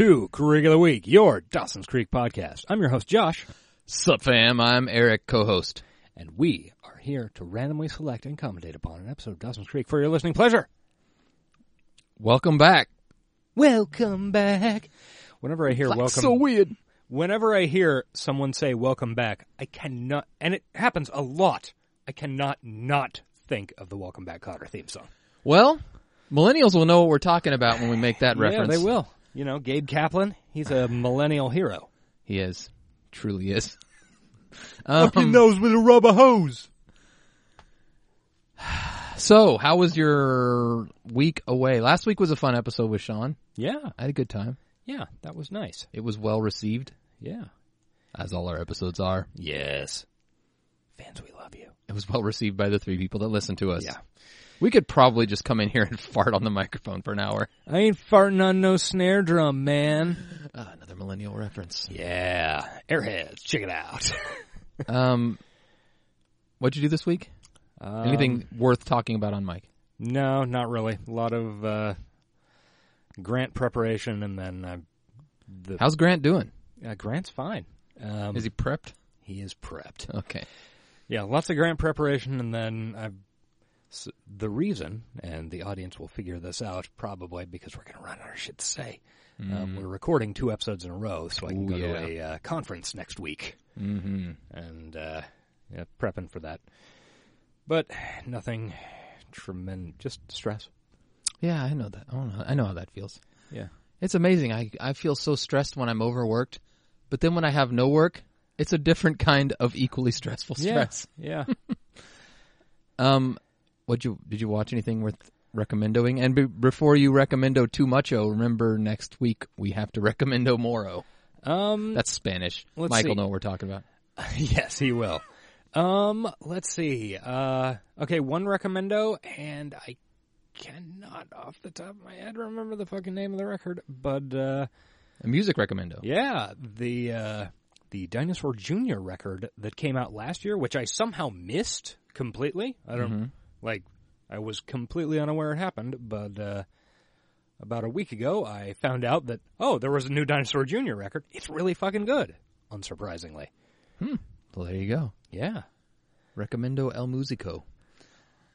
to Creek of the Week, your Dawson's Creek podcast. I'm your host, Josh, Sup fam, I'm Eric, co-host. and we are here to randomly select and commentate upon an episode of Dawson's Creek for your listening pleasure. Welcome back. Welcome back. Whenever I hear welcome, So weird. whenever I hear someone say welcome back, I cannot, and it happens a lot, I cannot not think of the Welcome Back Kotter theme song. Well, millennials will know what we're talking about when we make that reference. Yeah, they will. You know, Gabe Kaplan, he's a millennial hero. He is. Truly is. Up Um, nose with a rubber hose. so, how was your week away? Last week was a fun episode with Sean. Yeah, I had a good time. yeah, that was nice. It was well received, Yeah. as all our episodes are. Yes. Fans, we love you. It was well received by the three people that listen to us. Yeah. We could probably just come in here and fart on the microphone for an hour. I ain't farting on no snare drum, man. Uh, another millennial reference. Yeah. Airheads, check it out. Um, what'd you do this week? Um, Anything worth talking about on mic? No, not really. A lot of uh, grant preparation, and then uh, the How's Grant doing? uh, Grant's fine. Um, Is he prepped? he is prepped. Okay. Yeah, lots of grant preparation, and then I've the reason, and the audience will figure this out probably because we're going to run out of shit to say. Um, we're recording two episodes in a row, so I can Ooh, go yeah. to a uh, conference next week, Mm-hmm. and uh, yeah, prepping for that. But nothing tremendous, just stress. Yeah, I know that. I know, I know how that feels. Yeah. It's amazing. I I feel so stressed when I'm overworked, but then when I have no work, it's a different kind of equally stressful stress. Yeah, Um, what you did you watch anything worth recommendoing? And be, before you recommendo too mucho, remember next week we have to recommendo moro. Um, That's Spanish. Mike see. know what we're talking about. yes, he will. Um, let's see. Uh, okay, one recommendo, and I cannot off the top of my head remember the fucking name of the record, but uh, A music recommendo. yeah, the uh, the Dinosaur Jr. record that came out last year, which I somehow missed completely. I don't like. I was completely unaware it happened, but uh, about a week ago, I found out that oh, there was a new Dinosaur Jr. record. It's really fucking good, unsurprisingly. Well, there you go. Yeah. Recommendo el musico.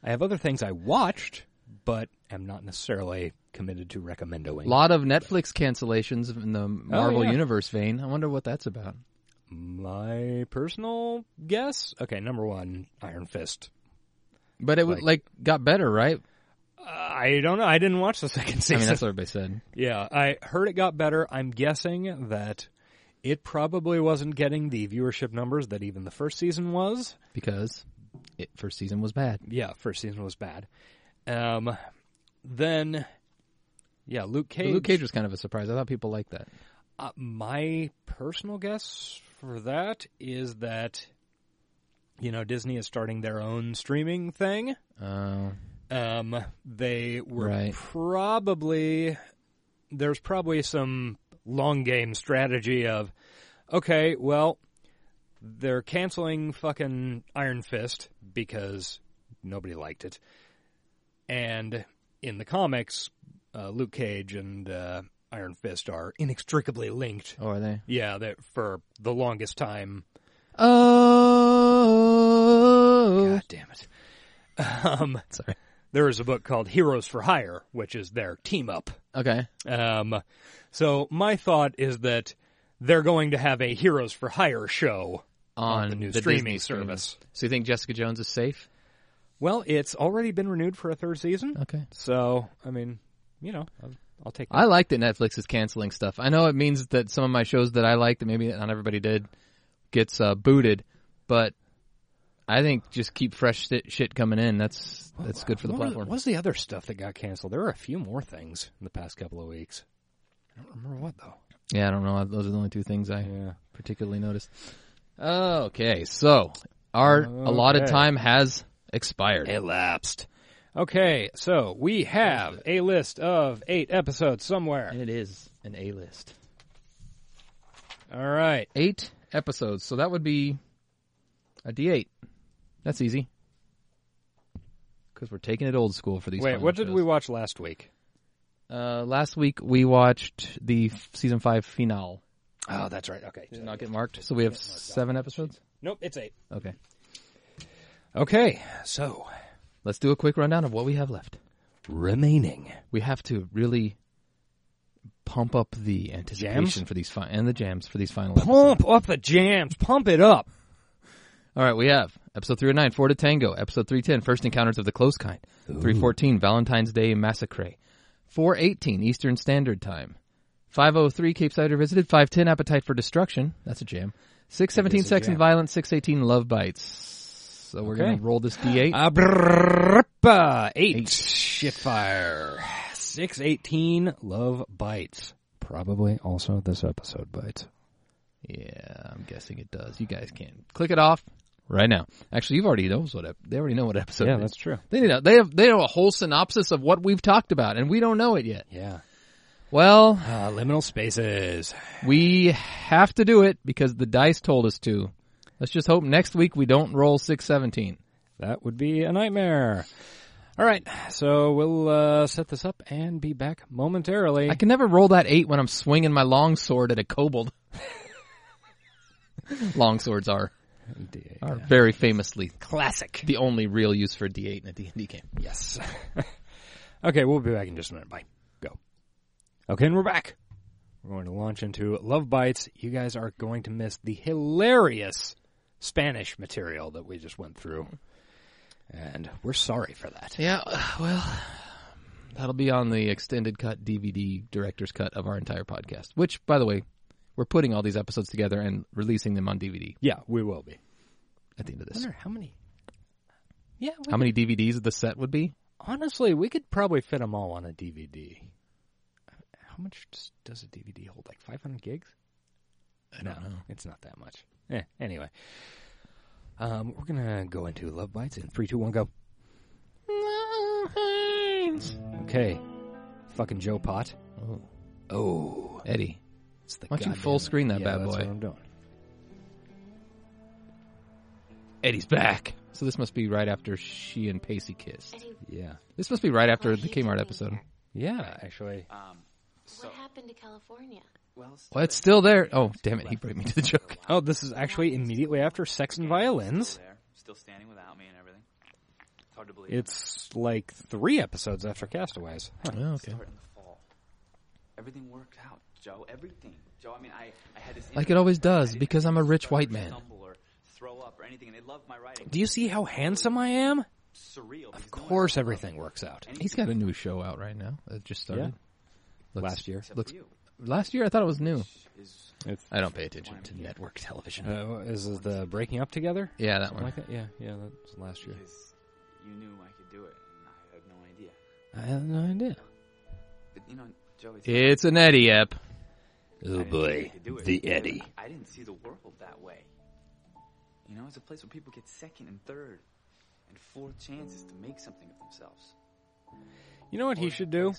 I have other things I watched, but am not necessarily committed to recommendoing. A lot of Netflix cancellations in the Marvel Oh, yeah. Universe vein. I wonder what that's about. My personal guess, okay, number one, Iron Fist. But it like, Like- like got better, right? I don't know. I didn't watch the second I season. mean, that's what everybody said. yeah, I heard it got better. I'm guessing that it probably wasn't getting the viewership numbers that even the first season was. because it first season was bad. Yeah, first season was bad. Um, then, yeah, Luke But Cage. Luke Cage was kind of a surprise. I thought people liked that. Uh, my personal guess for that is that, you know, Disney is starting their own streaming thing. Uh, Um, they were Right. probably, there's probably some long game strategy of, okay, well, they're canceling fucking Iron Fist because nobody liked it. And in the comics, uh, Luke Cage and uh, Iron Fist are inextricably linked. oh, are they? Yeah, for the longest time. Oh, God damn it. Um, sorry. there is a book called Heroes for Hire, which is their team up. Okay. Um, so my thought is that they're going to have a Heroes for Hire show On, the new the streaming Disney service. So you think Jessica Jones is safe? Well, it's already been renewed for a third season. Okay. So, I mean, you know, I'll, I'll take that. I like that Netflix is canceling stuff. I know it means that some of my shows that I like that maybe not everybody did gets uh, booted, but I think just keep fresh shit coming in. That's that's good for the what platform. What what's the other stuff that got canceled? There were a few more things in the past couple of weeks. I don't remember what though. Yeah, I don't know. Those are the only two things I yeah. particularly noticed. Okay, so our okay. allotted time has expired. Elapsed. Okay, so we have a list of eight episodes somewhere. And it is an A list. All right. Eight episodes. So that would be a D8. That's easy. Because we're taking it old school for these. Wait, what did shows. we watch last week? Uh, last week we watched the season five finale. Oh, that's right. Okay, did so not get marked. So we have seven episodes. Nope, it's eight. Okay. Okay, so let's do a quick rundown of what we have left remaining. We have to really pump up the anticipation jams? for these fi- and the jams for these final. Pump episodes. up the jams. Pump it up. All right, we have episode 309, Four to Tango. Episode 310, First Encounters of the Close Kind. 314, Valentine's Day Massacre. 418, Eastern Standard Time. 503, Capeside Revisited. 510, Appetite for Destruction. That's a jam. 617, Sex and Violence. 618, Love Bites. So we're going to roll this d eight. Eight shit Shitfire. 618, Love Bites. Probably also this episode bites. Yeah, I'm guessing it does. You guys can click it off right now. Actually, you've already knows what ep- they already know what episode. yeah, that's true. They know they have they know a whole synopsis of what we've talked about, and we don't know it yet. Yeah. Well, Uh, liminal spaces. we have to do it because the dice told us to. Let's just hope next week we don't roll six seventeen. That would be a nightmare. All right, so we'll uh, set this up and be back momentarily. I can never roll that eight when I'm swinging my long sword at a kobold. long swords are D8, are yeah. very famously classic. the only real use for D8 in a D&D game. Yes. okay, we'll be back in just a minute. Bye. Go. Okay, and we're back. We're going to launch into Love Bites. You guys are going to miss the hilarious Spanish material that we just went through. And we're sorry for that. Yeah, well, that'll be on the extended cut DVD director's cut of our entire podcast. Which, by the way, we're putting all these episodes together and releasing them on DVD Yeah, we will be. at the end of I this. wonder how many. Yeah, we How many DVDs the set would be? Honestly, we could probably fit them all on a DVD. How much does, does a DVD hold? Like 500 gigs? I don't know. It's not that much. Eh, anyway. Um, we're going to go into Love Bites in three, two, one, go. Okay. Fucking Joe Pot. Oh, Oh. Eddie. It's the Why don't you goddamn- full screen that yeah, bad that's boy? what I'm doing. Eddie's back. So this must be right after she and Pacey kissed. Eddie, Yeah. This must be right after the Kmart episode. here? Yeah, actually. Um, so, What happened to California? well, Well, it's still there. Oh, damn it. He brought me to the joke. Oh, this is actually immediately after Sex and Violence. Still there, still standing without me and everything. It's hard to believe. It's like three episodes after Castaways. Huh. Oh, okay. Start in the fall. Everything worked out, Joe. Everything, Joe. I mean, I, I had this. Like it always does, because I'm a rich white man. Or throw up or anything, and they loved my writing. Do you see how handsome I am? Surreal. Of course, everything works out. He's got a new show out right now. That just started. Looks- Last year. Looks- Last year, I thought it was new. It's, I don't pay attention to network television. uh, is it the Breaking Up Together? yeah, that Something one. like that? Yeah, yeah, that was last year. because you knew I could do it, and I had no idea. I had no idea. But you know, Joe. It's, It's an Eddie ep. I Oh didn't think I could do it. I didn't see the world that way. You know, it's a place where people get second and third and fourth chances to make something of themselves. You know what he should do?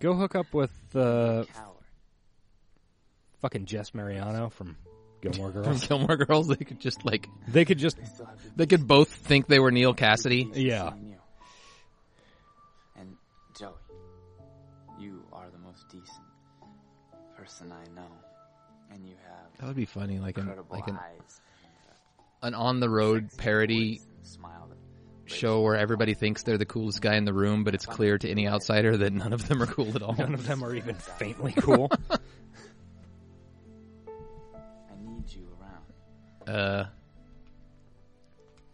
Go hook up with uh, fucking Jess Mariano from Gilmore Girls. From Girls. Gilmore Girls, they could just like they could just, Still they could both think they were Neal Cassady. yeah. That would be funny, like an like an, an on the road parody voice, and a smile show where everybody thinks they're the coolest guy in the room, but it's clear to any outsider that none of them are cool at all. None of them are even faintly cool. I need you around. Uh,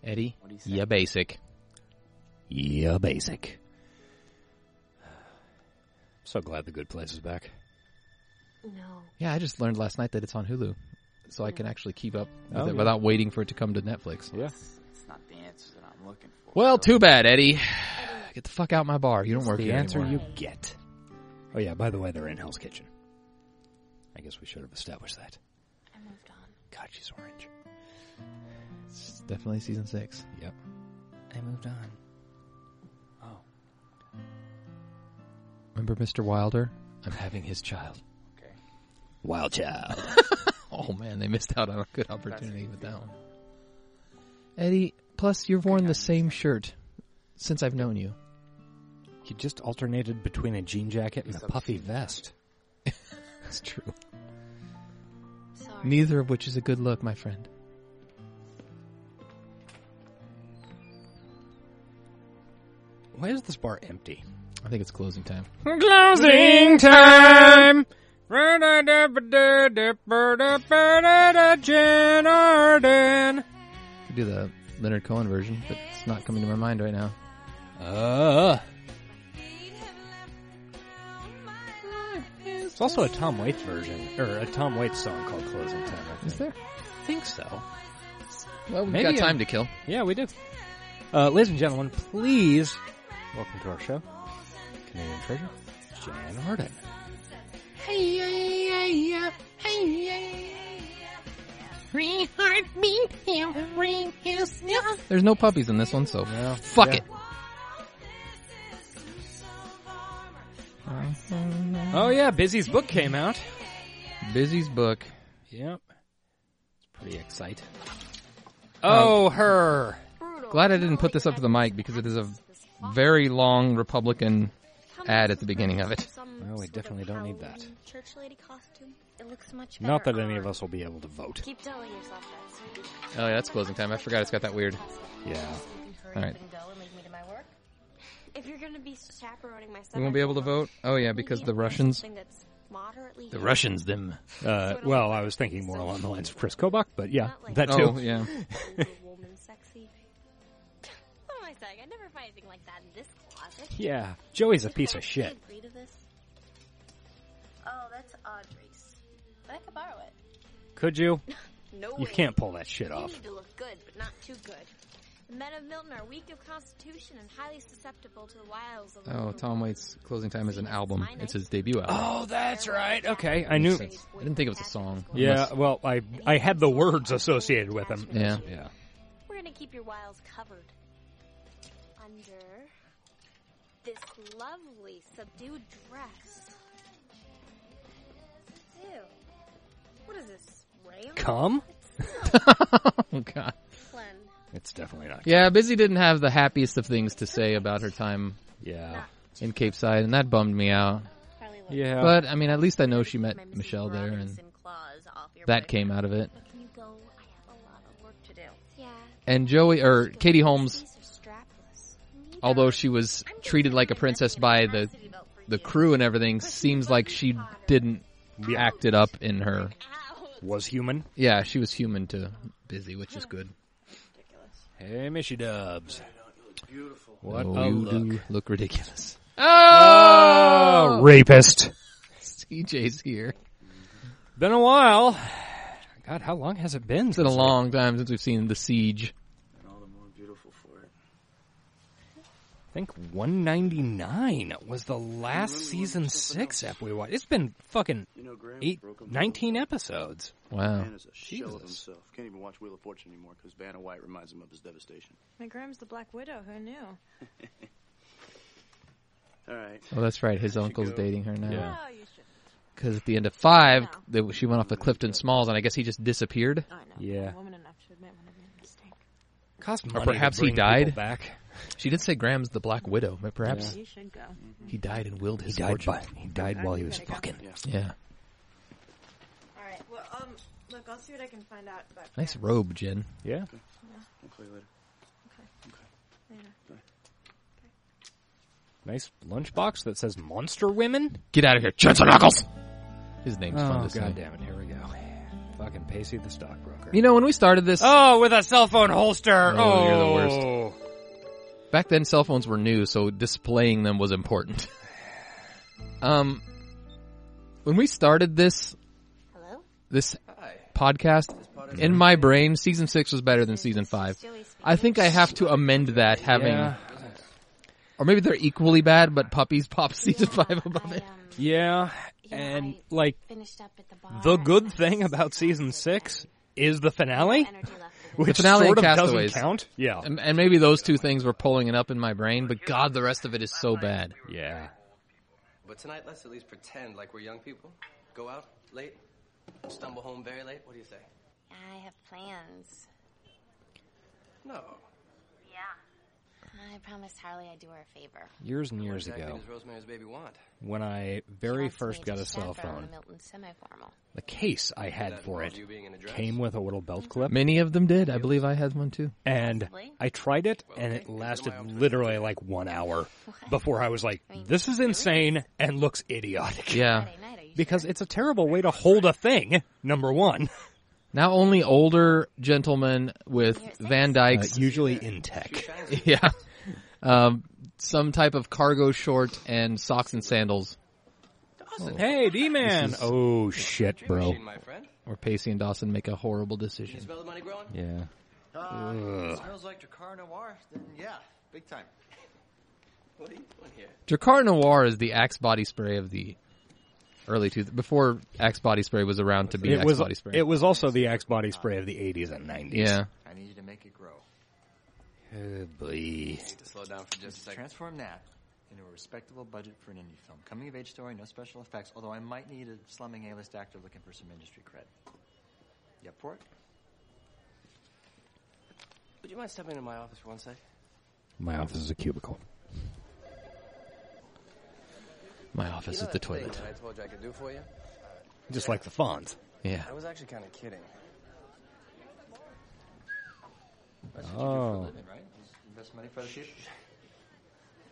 Eddie, What do you say? yeah, basic. yeah, basic. So glad the good place is back. No. Yeah, I just learned last night that it's on Hulu, so I can hmm. actually keep up with Oh, it yeah. without waiting for it to come to Netflix. Yeah. It's, it's not the answer that I'm looking for. Well, Joe. too bad, Eddie. Get the fuck out of my bar. You don't work the here answer anymore. you get. Oh yeah, by the way, they're in Hell's Kitchen. I guess we should have established that. I moved on. God, she's orange. It's definitely season six. Yep. I moved on. Oh. Remember Mr. Wilder? I'm having his child. Wild child. Oh man, they missed out on a good opportunity with that one. Eddie, plus you've worn the same shirt since I've known you. you just alternated between a jean jacket and a puffy vest. That's true. Sorry. Neither of which is a good look, my friend. Why is this bar empty? I think it's closing time. Closing time. Jann Arden. We do the Leonard Cohen version, but it's not coming to my mind right now. Uh. It's also a Tom Waits version, or a Tom Waits song called "Closing Time." I Is there? I think so. Well, we've Maybe got time a- to kill. Yeah, we do. Uh, ladies and gentlemen, please welcome to our show, Canadian Treasure, Jann Arden. There's no puppies in this one, so fuck Yeah. it. Oh yeah, Busy's book came out. Busy's book. Yep, it's pretty exciting. Um, oh, her. Glad I didn't put this up to the mic because it is a very long Republican ad at the beginning of it. Well, we definitely don't need that. Church lady costume. It looks much better. Not that any of us will be able to vote. Keep telling yourself that. Oh yeah, that's closing time. I forgot it's got that weird. Yeah. All right. If you're gonna be chaperoning my son, We won't be able to vote. Oh yeah, because the Russians. The Russians, them. Uh, well, I was thinking more along the lines of Chris Kobach, but yeah, that too. Oh yeah. woman sexy. What I? I never find anything like that in this closet. Yeah, Joey's a piece of shit. Could you? No You way. can't pull that shit You off. need to look good, but not too good. The men of Milton are weak of constitution and highly susceptible to the wiles of the Oh, local Tom. Waits' closing time is an album. It's his debut album. Oh, that's right. Okay, I knew. I didn't think it was a song. Yeah, Unless- well, I I had the words associated with them. Yeah. Yeah. We're gonna keep your wiles covered under this lovely subdued dress. Ew. What is this? Rayon? Come? oh god. Glenn. It's definitely not. Yeah, Busy didn't have the happiest of things to say about her time Yeah. in Capeside, and that bummed me out. Yeah. But I mean, at least I know she met. Michelle there, and Robinson claws off your that came out of it. Can you go? I have a lot of work to do. Yeah. And Joey or Katie Holmes, These are strapless. Neither although she was treated like a princess by the capacity belt for the crew and everything, seems like she didn't act it up in her. Ow. Was human. Yeah, she was human to Busy, which is good. Hey, Mishy Dubs. What oh, a you look. do look ridiculous. Oh, oh! rapist. CJ's here. Been a while. God, how long has it been? It's been a long time since we've seen the siege. And all the more beautiful for it. I think 199 was the last season six ep we watched. It's been fucking You know, eight, 19 episodes. Wow. Man is a shell of Jesus. himself. Can't even watch Wheel of Fortune anymore because Vanna White reminds him of his devastation. My Graham's the Black Widow. Who knew? All right. Oh, that's right. His uncle's go. dating her now. Yeah. Oh, you should. Because at the end of five, No. they, she went off the Clifton Smalls, and I guess he just disappeared. I know. Yeah. I'm woman enough to admit when I made a mistake. Cost Or perhaps to he died. back. She did say Graham's the Black Widow, but perhaps You should go. he died and willed He his died. fortune. By, he died while he was fucking. Yeah. All right. Well, um, look, I'll see what I can find out about. Nice Graham robe, Jen. Yeah. We'll play later. later. Nice lunchbox that says "Monster Women." Get out of here, Chancellor Knuckles! His name's Oh fun to say. god damn it! Here we go. Fucking Pacey the stockbroker. You know, when we started this, oh, with a cell phone holster. Oh, Oh, you're the worst. Back then cell phones were new, so displaying them was important. um, when we started this Hello? this podcast, in my brain, season six was better than season five. I think I have to amend that, having, Yeah. or maybe they're equally bad, but puppies pop season Yeah, five above I, it. um, Yeah, Yeah, and like finished up at the bar. the good thing about season six is the finale. Energy left for Which finale sort and of Castaways. doesn't count. Yeah. And, and maybe those two things were pulling it up in my brain, but God, the rest of it is so bad. Yeah. But tonight, let's at least pretend like we're young people. Go out late, stumble home very late. What do you say? I have plans. No. Yeah. I promised Harley I'd do her a favor. Years and years ago, Rosemary's Baby want? when I very first got a cell phone, the semi-formal. the case I had for it involves you being in a dress? came with a little belt mm-hmm. clip. Many of them did. I believe I had one too. And I tried it, and it lasted literally like one hour before I was like, "This is insane and looks idiotic." Yeah. Friday night, are you Because it's a terrible way to hold a thing. Number one, Now only older gentlemen with Van uh, Dykes, usually in tech. yeah, um, some type of cargo short and socks and sandals, Dawson, Hey, D man. Is- Oh shit, bro. Machine, my friend. or Pacey and Dawson make a horrible decision. smell the money growing? Yeah. Uh, smells like Drakkar Noir. Then yeah, big time. What are you doing here? Drakkar Noir is the Axe body spray of the early two before Axe body spray was around to be It Axe was body spray. it was also the Axe body spray of the 80s and 90s. yeah. I need you to make it grow. Oh, boy. Need to slow down for just a second. Transform that into a respectable budget for an indie film. Coming of age story, no special effects, although I might need a slumming A-list actor looking for some industry cred. You up for it? Would you mind stepping into my office for one sec? My office is a cubicle. My office You know is the toilet. I told you I could do for you? Just like the Fonz. Yeah. I was actually kind of kidding. That's what you do for a Oh. living, right? Just invest money for other people?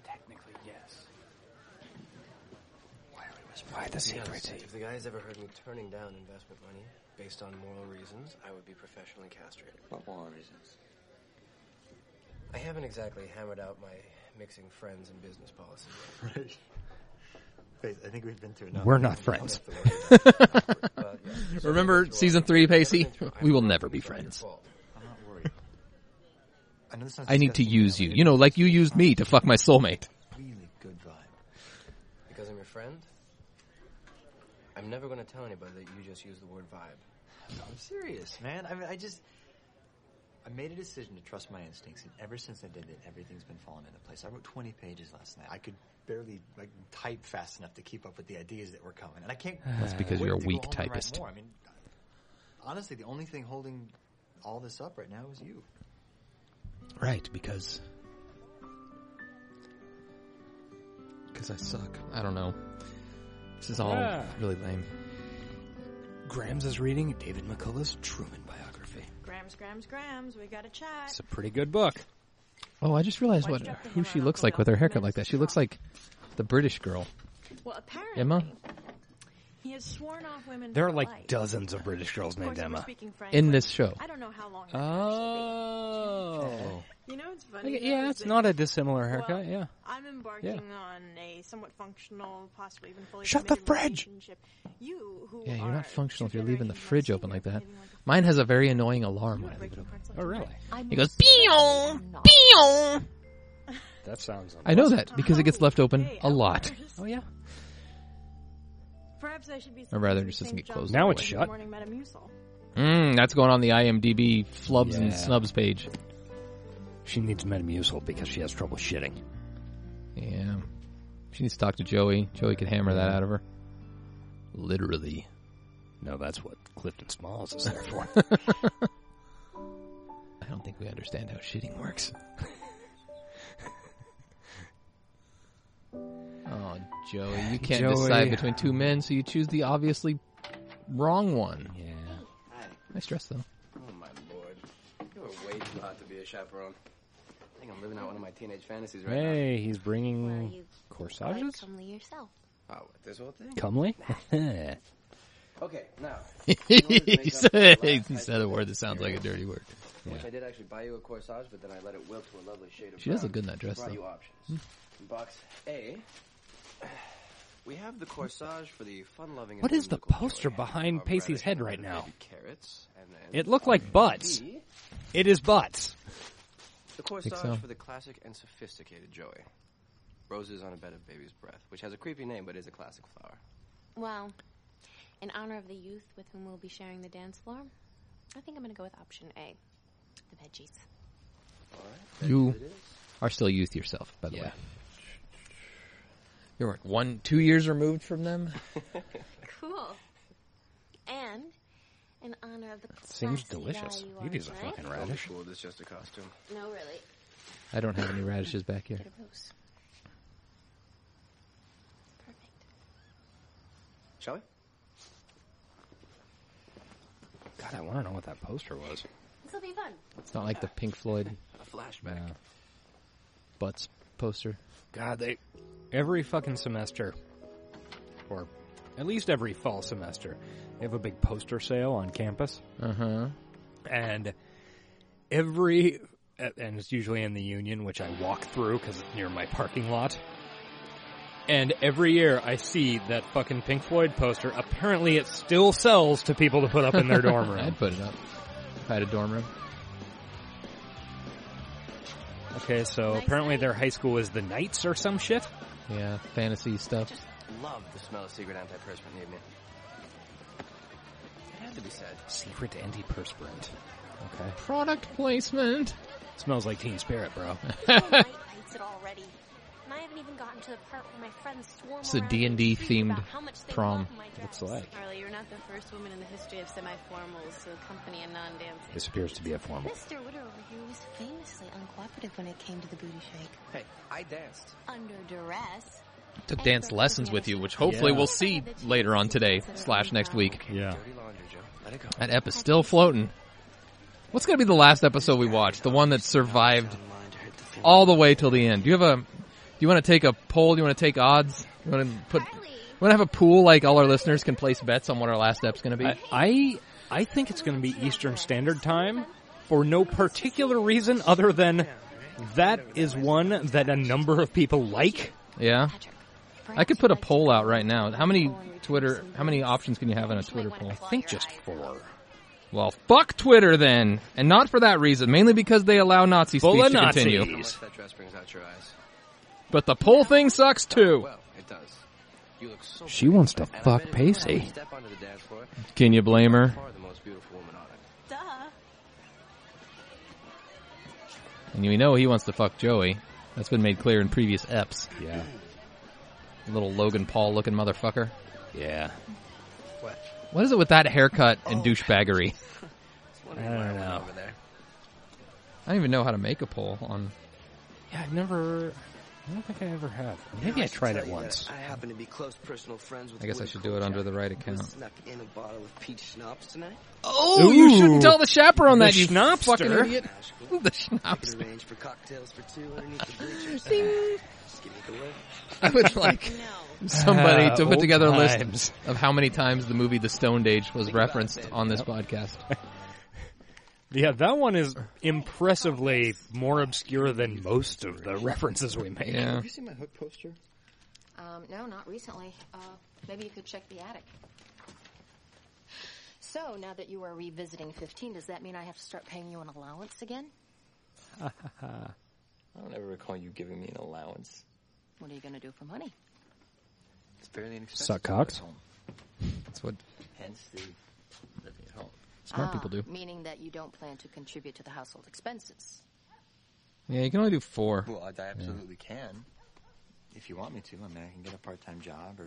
Technically, yes. Why the Because if the guys ever heard me turning down investment money based on moral reasons, I would be professionally castrated. What moral reasons? I haven't exactly hammered out my mixing friends and business policy yet. Right. Wait, I think we've been through enough. We're not friends. But, yeah, so Remember season three, Everything Pacey? We will never be friends. I'm not worried. I know I need to use you. You know, like you used me to fuck my soulmate. Really good vibe. Because I'm your friend, I'm never going to tell anybody that you just used the word vibe. I'm serious, man. I mean, I just. I made a decision to trust my instincts, and ever since I did it, everything's been falling into place. I wrote 20 pages last night. I could barely like type fast enough to keep up with the ideas that were coming, and I can't. That's uh, because you're a weak home and write typist. More. I mean, honestly, the only thing holding all this up right now is you. Right, because because I suck. I don't know. This is all Yeah. really lame. Grams is reading David McCullough's Truman biography. Grams, grams, grams. We got a chat. It's a pretty good book. Oh, I just realized what you drop the who she looks like with her haircut like that. She looks like the British girl. Well, apparently, Emma? he has sworn off women. There are for like life. dozens of British girls Of named Emma. speaking In this show. I don't know how long. that can actually Oh. Be. You know, it's funny. Okay, yeah, it's not a dissimilar haircut, Well, yeah. I'm embarking on a somewhat functional, possibly even fully Shut the fridge! You, who Yeah, you're not functional if you're leaving the fridge open like that. like Mine has a very annoying alarm when I leave it open. Oh, really? right. He goes, most "Pew, certainly pew." That sounds. I know that because it gets left open a lot. Oh yeah. Perhaps I should be. Or rather, sending just doesn't get closed Now it's shut. Morning Metamucil. Mm, that's going on the IMDb flubs and snubs page. She needs Metamucil because she has trouble shitting. Yeah. She needs to talk to Joey. Joey could hammer that mm-hmm. out of her. Literally. No, that's what Clifton Smalls is there for. I don't think we understand how shitting works. oh, Joey, you can't Joey. decide between two men, so you choose the obviously wrong one. yeah. Nice dress, though. Oh my lord. You are way too hot to be a chaperone. I think I'm living out one of my teenage fantasies right Hey, he's bringing you quite corsages. comely yourself. Oh, what, this whole thing? Comely. Okay, now. he said, he said a word that sounds like a dirty word. Which I did actually buy you a corsage, but then I let it wilt to a lovely shade of She does brown. look good in that dress, Brought though. you options. In box A, we have the corsage for the fun-loving. and What is the whimsical poster Joey. behind Our Pacey's radish head right butter now? baby Carrots, and then It looked like butts. B, It is butts. The corsage so. for the classic and sophisticated Joey. Roses on a bed of baby's breath, which has a creepy name but is a classic flower. Well, in honor of the youth with whom we'll be sharing the dance floor, I think I'm going to go with option A. The veggies. You are still youth yourself, by the way. You're what, one, two years removed from them. Cool. And in honor of the Seems delicious. guy you You are a fucking radish. Cool, this is just a costume. No, really. I don't have any radishes back here. Get a. Shall we? God, I want to know what that poster was. This will be fun. It's not like the Pink Floyd A flashback. Yeah. butts poster. God, they every fucking semester, or at least every fall semester, they have a big poster sale on campus, Uh huh. and every and it's usually in the Union, which I walk through because it's near my parking lot. And every year I see that fucking Pink Floyd poster. Apparently, it still sells to people to put up in their dorm room. I'd put it up. If I had a dorm room. Okay, so apparently their high school is the Knights or some shit. Yeah, fantasy stuff. Love the smell of secret antiperspirant in the evening. It had to be said. Secret antiperspirant. Okay. Product placement. Smells like Teen Spirit, bro. Mike hates it already. And I haven't even gotten to the part where my friends swarm It's a around D&D scream themed about how much they prom. love my What's dress. like? Harley, you're not the first woman in the history of semi-formals to accompany a non-dancing. This appears to be a formal. Mr. Witter over here was famously uncooperative when it came to the booty shake. Hey, I danced. Under duress. Took dance lessons with you, which hopefully Yeah. we'll see later on today slash next week. Yeah. Dirty laundry, Joe. Let it go. That ep is still floating. What's gonna be the last episode we watch? The one that survived all the way till the end. Do you have a? Do you want to take a poll? Do you want to take odds? You want to put? You want to have a pool like all our listeners can place bets on what our last ep's gonna be? I, I I think it's going to be Eastern Standard Time for no particular reason other than that is one that a number of people like. yeah. I could put a poll out right now. How many Twitter? How many options can you have in a Twitter poll? I think just four. Well, fuck Twitter then, and not for that reason. Mainly because they allow Nazi speech Full of to continue. That dress brings out your eyes. But the poll thing sucks oh, too. Well, it does. You look so She wants to And I fuck bet if you Pacey. Step onto the dance floor. Can you blame her? Far the most beautiful woman on it. Duh. And we know he wants to fuck Joey. That's been made clear in previous eps. Yeah. Little Logan Paul looking motherfucker. Yeah. What? What is it with that haircut and oh. douchebaggery? I don't know. Over there. I don't even know how to make a poll on. Yeah, I've never. I don't think I ever have. Maybe I tried it once. I happen to be close personal friends with I guess I should do it under the right We account. snuck in a bottle of peach schnapps tonight. Oh, you shouldn't tell the chaperone The that you schnapster. fucking idiot. the schnapps. arrange for cocktails for two underneath the bleachers. Just give me the word. I would like somebody Ah, to put old together a list of how many times the movie The Stoned Age was referenced on this podcast. Yeah, that one is impressively more obscure than most of the references we make. Yeah. Have you seen my hook poster? Um, no, not recently. Uh, maybe you could check the attic. So, now that you are revisiting 15, does that mean I have to start paying you an allowance again? I don't ever recall you giving me an allowance. What are you going to do for money? It's fairly inexpensive. Suck to cocks? home. That's what Hence the living at home. Smart Ah, people do. Meaning that you don't plan to contribute to the household expenses. Yeah, you can only do four. Well, I, I absolutely can. If you want me to, I mean, I can get a part-time job, or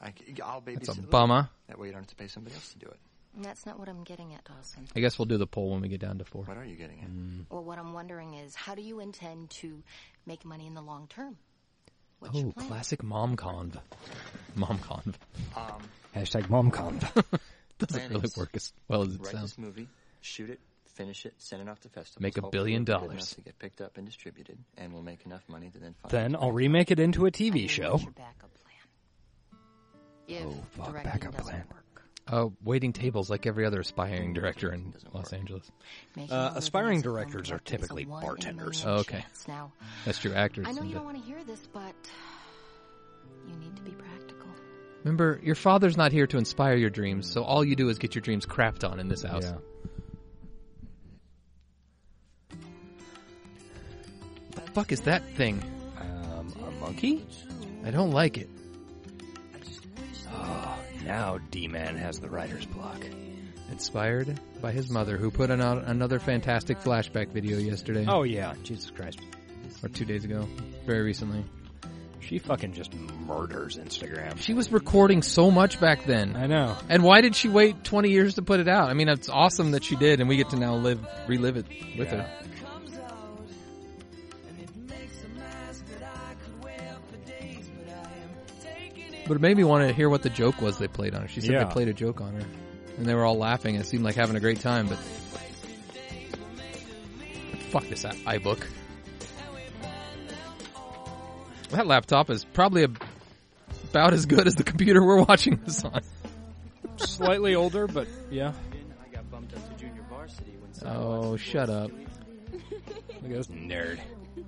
I, will babysit. That's a bummer. That way, you don't have to pay somebody else to do it. That's not what I'm getting at, Dawson. I guess we'll do the poll when we get down to four. What are you getting at? Mm. Well, what I'm wondering is, how do you intend to make money in the long term? What's Oh, classic mom conv. Mom conv. Um, Hashtag momconv. Doesn't Plan really work as well as it Write sounds. this movie, shoot it, finish it, send it off to festivals. Make a Hopefully billion it'll be good dollars. to get picked up and distributed, and we'll make enough money to then fund then I'll remake it into a TV show. Your backup plan? If Oh, fuck, directing backup doesn't plan. work. Oh, waiting tables like every other aspiring director in Los Angeles. Making Uh, a living aspiring as a film directors are director is a typically one in a bartenders. million Oh, okay. chance. Now, That's true. Actors. I know and you the- don't want to hear this, but you need to be practical. Remember, your father's not here to inspire your dreams, so all you do is get your dreams crapped on in this house. Yeah. The fuck is that thing? Um, a monkey? I don't like it. Oh, now D-Man has the writer's block. Inspired by his mother, who put on out another fantastic flashback video yesterday. Oh yeah, Jesus Christ. Or two days ago. Very recently. She fucking just murders Instagram. She was recording so much back then. I know. And why did she wait 20 years to put it out? I mean, it's awesome that she did, and we get to now live, relive it with Yeah. her. But it made me want to hear what the joke was they played on her. She said Yeah. they played a joke on her. And they were all laughing. It seemed like having a great time, but. Fuck this i- iBook. That laptop is probably a, about as good as the computer we're watching this on. Slightly older, but yeah. I got bumped up to junior varsity when Oh, shut up. Look at this nerd. You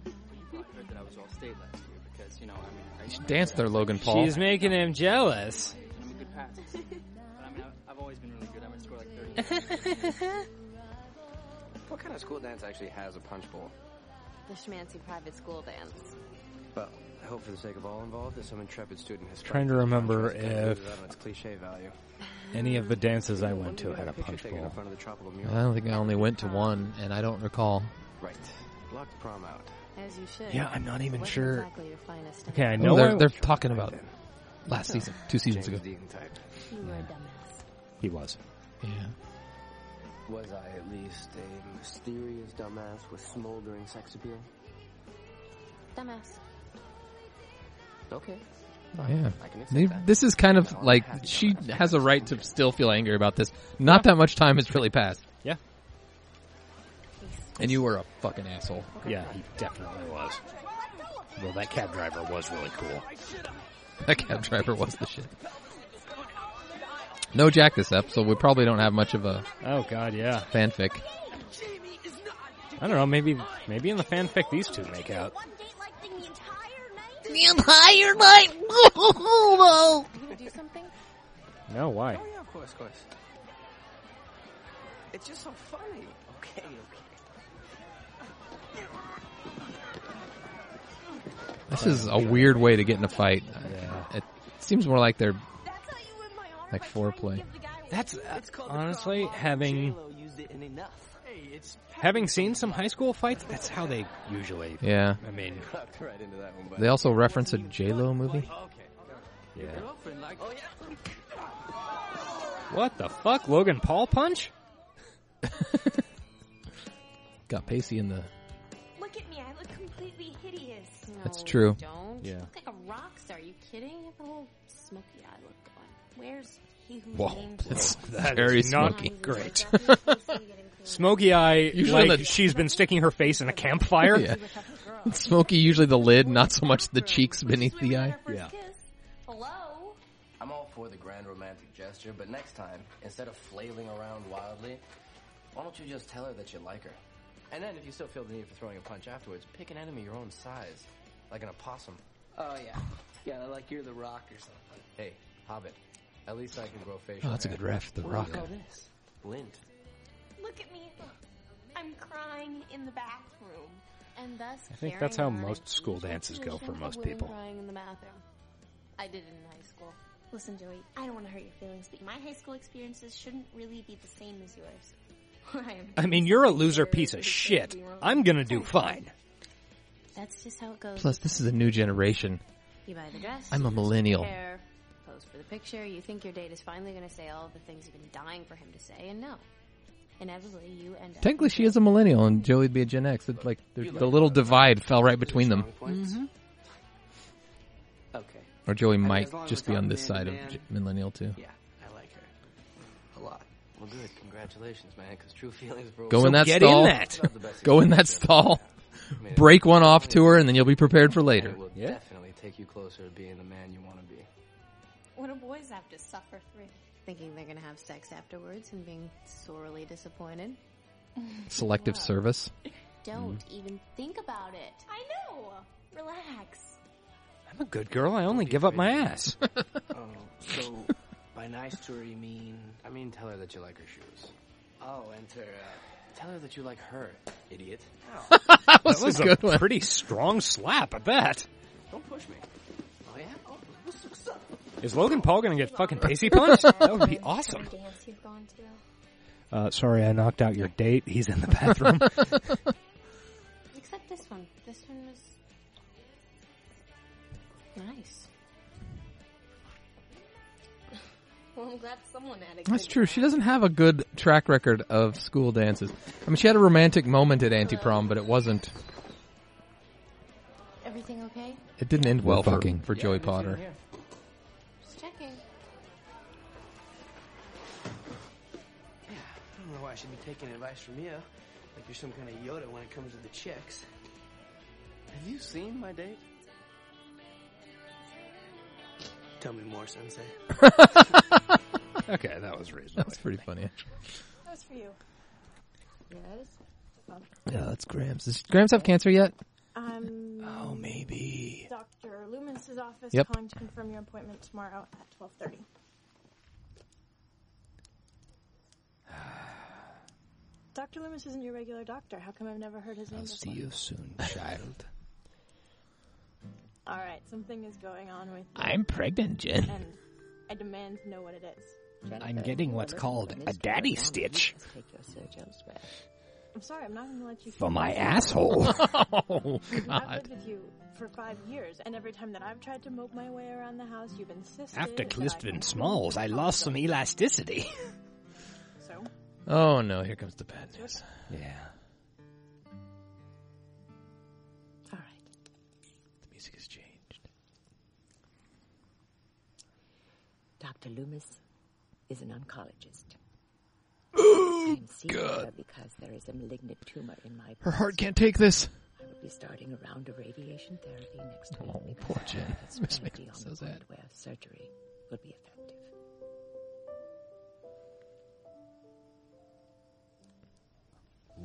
probably heard that I was all state last year because, you know, I mean, I Dance there, Logan Paul. She's making him jealous. I'm a good passer. but I mean, I've, I've always been really good. I'm gonna score like 30. What kind of school dance actually has a punch bowl? The schmancy private school dance. Well, I hope for the sake of all involved that some intrepid student has Trying to remember tried to lose if- it out on its cliche value. Any of the dances I went to had a punch taken in bowl. front of the tropical I don't think I only went to one, and I don't recall. Right. Blocked prom out. As you should. Yeah, I'm not even Wasn't sure. Exactly your finest Okay, I Oh, know they're, they're talking about last season, two seasons ago. James Dean type. You were a dumbass. He was. Yeah. Was I at least a mysterious dumbass with smoldering sex appeal? Dumbass. Okay. Yeah. I can accept They- This is kind of like she has a right to still feel angry about this. Not that much time has really passed. Yeah. And you were a fucking asshole. Yeah, he definitely was. Well, that cab driver was really cool. That cab driver was the shit. No Jack this up, so we probably don't have much of a Oh god, yeah. fanfic. I don't know. Maybe, maybe in the fanfic these two make out. The entire night. Oh, You gonna do something? No, why? Oh yeah, of course, of course. It's just so funny. Okay, okay. This is a weird way to get in a fight. It seems more like they're like foreplay. That's uh, honestly having used it in enough. Hey, it's having seen some high school fights. That's how they usually. Yeah. I mean, Crept right into that one. They also reference a J Lo movie. yeah. girlfriend like, oh yeah. What the fuck, Logan Paul punch? Got Pacey in the. Look at me, I look completely hideous. That's true. you Don't. Yeah. Look like a rock star. Are you kidding? You have the whole smoky eye look going. Where's he who Whoa, named that's, you? very not smoky. great. Smoky eye, Usually like the- she's been sticking her face in a campfire. Yeah. Smoky usually the lid, not so much the cheeks beneath the eye. Yeah. Hello? I'm all for the grand romantic gesture, but next time, instead of flailing around wildly, why don't you just tell her that you like her? And then, if you still feel the need for throwing a punch afterwards, pick an enemy your own size, like an opossum. Oh yeah. Yeah, like you're the rock or something. Hey, Hobbit, at least I can grow facial Oh, that's a hair. good ref. The What Rock. do you call this? Lint. Look at me. I'm crying in the bathroom. And thus, I think that's how most school dances go for most people. Crying in the bathroom. I did it in high school. Listen, Joey, I don't want to hurt your feelings, but my high school experiences shouldn't really be the same as yours. I. I mean, you're a loser piece of shit. I'm gonna do fine. That's just how it goes. Plus, this is a new generation. You buy the dress. I'm a millennial. Hair, pose for the picture. You think your date is finally going to say all the things you've been dying for him to say, and no. Inevitably, you end up. Technically, she is a millennial, and Joey'd be a Gen X. It's like the, the little divide fell right between them. Mm-hmm. Okay. Or Joey might as long just be on this side of man-to-man. J- millennial too. Yeah, I like her a lot. Well, good. Congratulations, man, because true feelings for Go in that get in stall. that. Not the best Go in that stall. Break one off to her, and then you'll be prepared for later. It will Yeah. definitely take you closer to being the man you want to be. What do boys have to suffer through? Thinking they're going to have sex afterwards and being sorely disappointed. Selective service. Don't Mm-hmm. even think about it. I know. Relax. I'm a good girl. I only give up my ass. Oh, so by nice to her you mean? I mean, tell her that you like her shoes. Oh, and to uh, Tell her that you like her, idiot. That was, That was a good a one. pretty strong slap at bet. Don't push me. oh yeah. Oh, what's, what's up? Is Logan Paul gonna get fucking pacey punched? That would be awesome. Dance you've gone to. Uh, sorry, I knocked out your date. He's in the bathroom. Except this one. This one was nice. Well, I'm glad someone had a That's good true. She doesn't have a good track record of school dances. I mean, she had a romantic moment at anti prom, but it wasn't. Everything okay? It didn't end well for, fucking. for Joey Potter. I don't know why I should be taking advice from you. Like you're some kind of Yoda when it comes to the chicks. Have you seen my date? Tell me more, Sensei. okay, that was reasonable. That was pretty funny. That was for you. Yes. Yeah, that's Grams. Does Grams have cancer yet? Um, Oh, maybe. Dr. Loomis's office Yep. calling to confirm your appointment tomorrow at twelve thirty. Dr. Loomis isn't your regular doctor. How come I've never heard his name I'll see you soon, child. All right, something is going on with. you, I'm pregnant, Jen. And I demand to know what it is. I'm getting what's called a daddy stitch I'm sorry, I'm not going to let you. for my asshole. oh, God. I've lived with you for five years, and every time that I've tried to mope my way around the house, you've insisted. After Clifton Smalls, I lost some elasticity. So, Oh, no. Here comes the bad news. Yeah. All right. The music has changed. Dr. Loomis is an oncologist. I'm seeing God. her because there is a malignant tumor in my Her heart can't take this. I will be starting a round of radiation therapy next week. Oh, poor I Jen. have a This makes me on so the sad. Where surgery will be effective.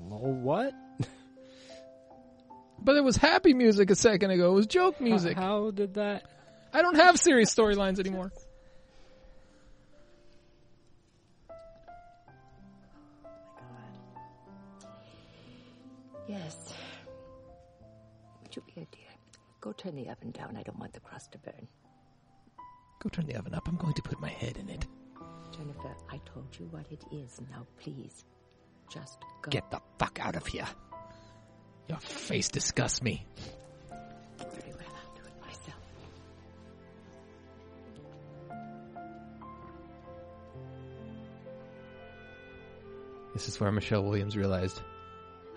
Lol, what? But it was happy music a second ago. It was joke music. How did that? I don't have serious storylines anymore. Oh yes. Would you be a dear? Go turn the oven down. I don't want the crust to burn. Go turn the oven up. I'm going to put my head in it. Jennifer, I told you what it is. Now, please, just go. Get the fuck out of here. Your face disgusts me. Very well, I'll do it myself. This is where Michelle Williams realized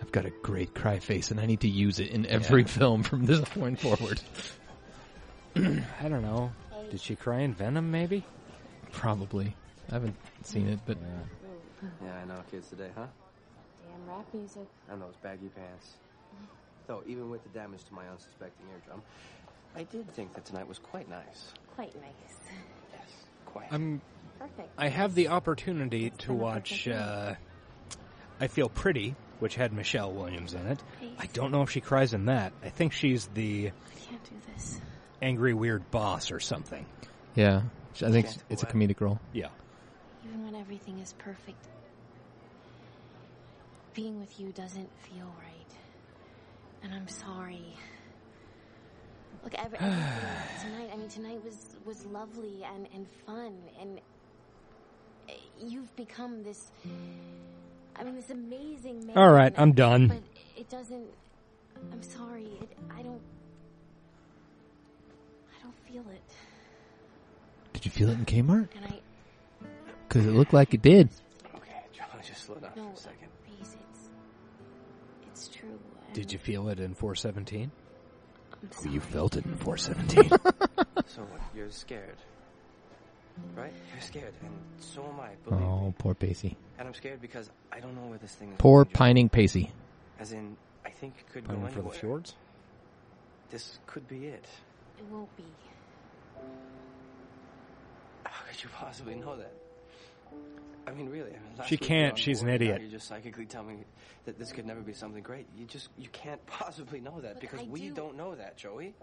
I've got a great cry face and I need to use it in every film from this point forward. I don't know. Did she cry in Venom, maybe? Probably. I haven't seen it, but Yeah, I know, kids today, huh? Damn rap music. And those baggy pants. Though, even with the damage to my unsuspecting eardrum, I did think that tonight was quite nice. Quite nice. Yes, quite. I'm. Perfect. I have the opportunity to watch. Uh, I Feel Pretty, which had Michelle Williams in it. I don't know if she cries in that. I think she's the I can't do this. angry weird boss or something. yeah, I think it's a comedic role. Yeah. Everything is perfect, being with you doesn't feel right. And I'm sorry. Look, every, everything tonight. I mean, tonight was was lovely and and fun, and you've become this. I mean, this amazing man. All right, I'm done. But it doesn't. I'm sorry. It, I don't. I don't feel it, Did you feel it in Kmart? and I. Because it looked like it did. Okay, John, just slow down No, for a second. please, it's. It's true. and Did you feel it in 417? I'm Oh, you felt it in 417. So what? You're scared, right? You're scared, and so am I. Believe oh, me. Oh, poor Pacey. And I'm scared because I don't know where this thing is. Poor going, John. pining Pacey. As in, I think it could Pining go for the anywhere. fjords? This could be it. It won't be. How could you possibly know that? I mean, really. I mean, She can't, you were on she's an board, now idiot. You just psychically tell me that this could never be something great. You just, you can't possibly know that Look, because I we do- don't know that, Joey.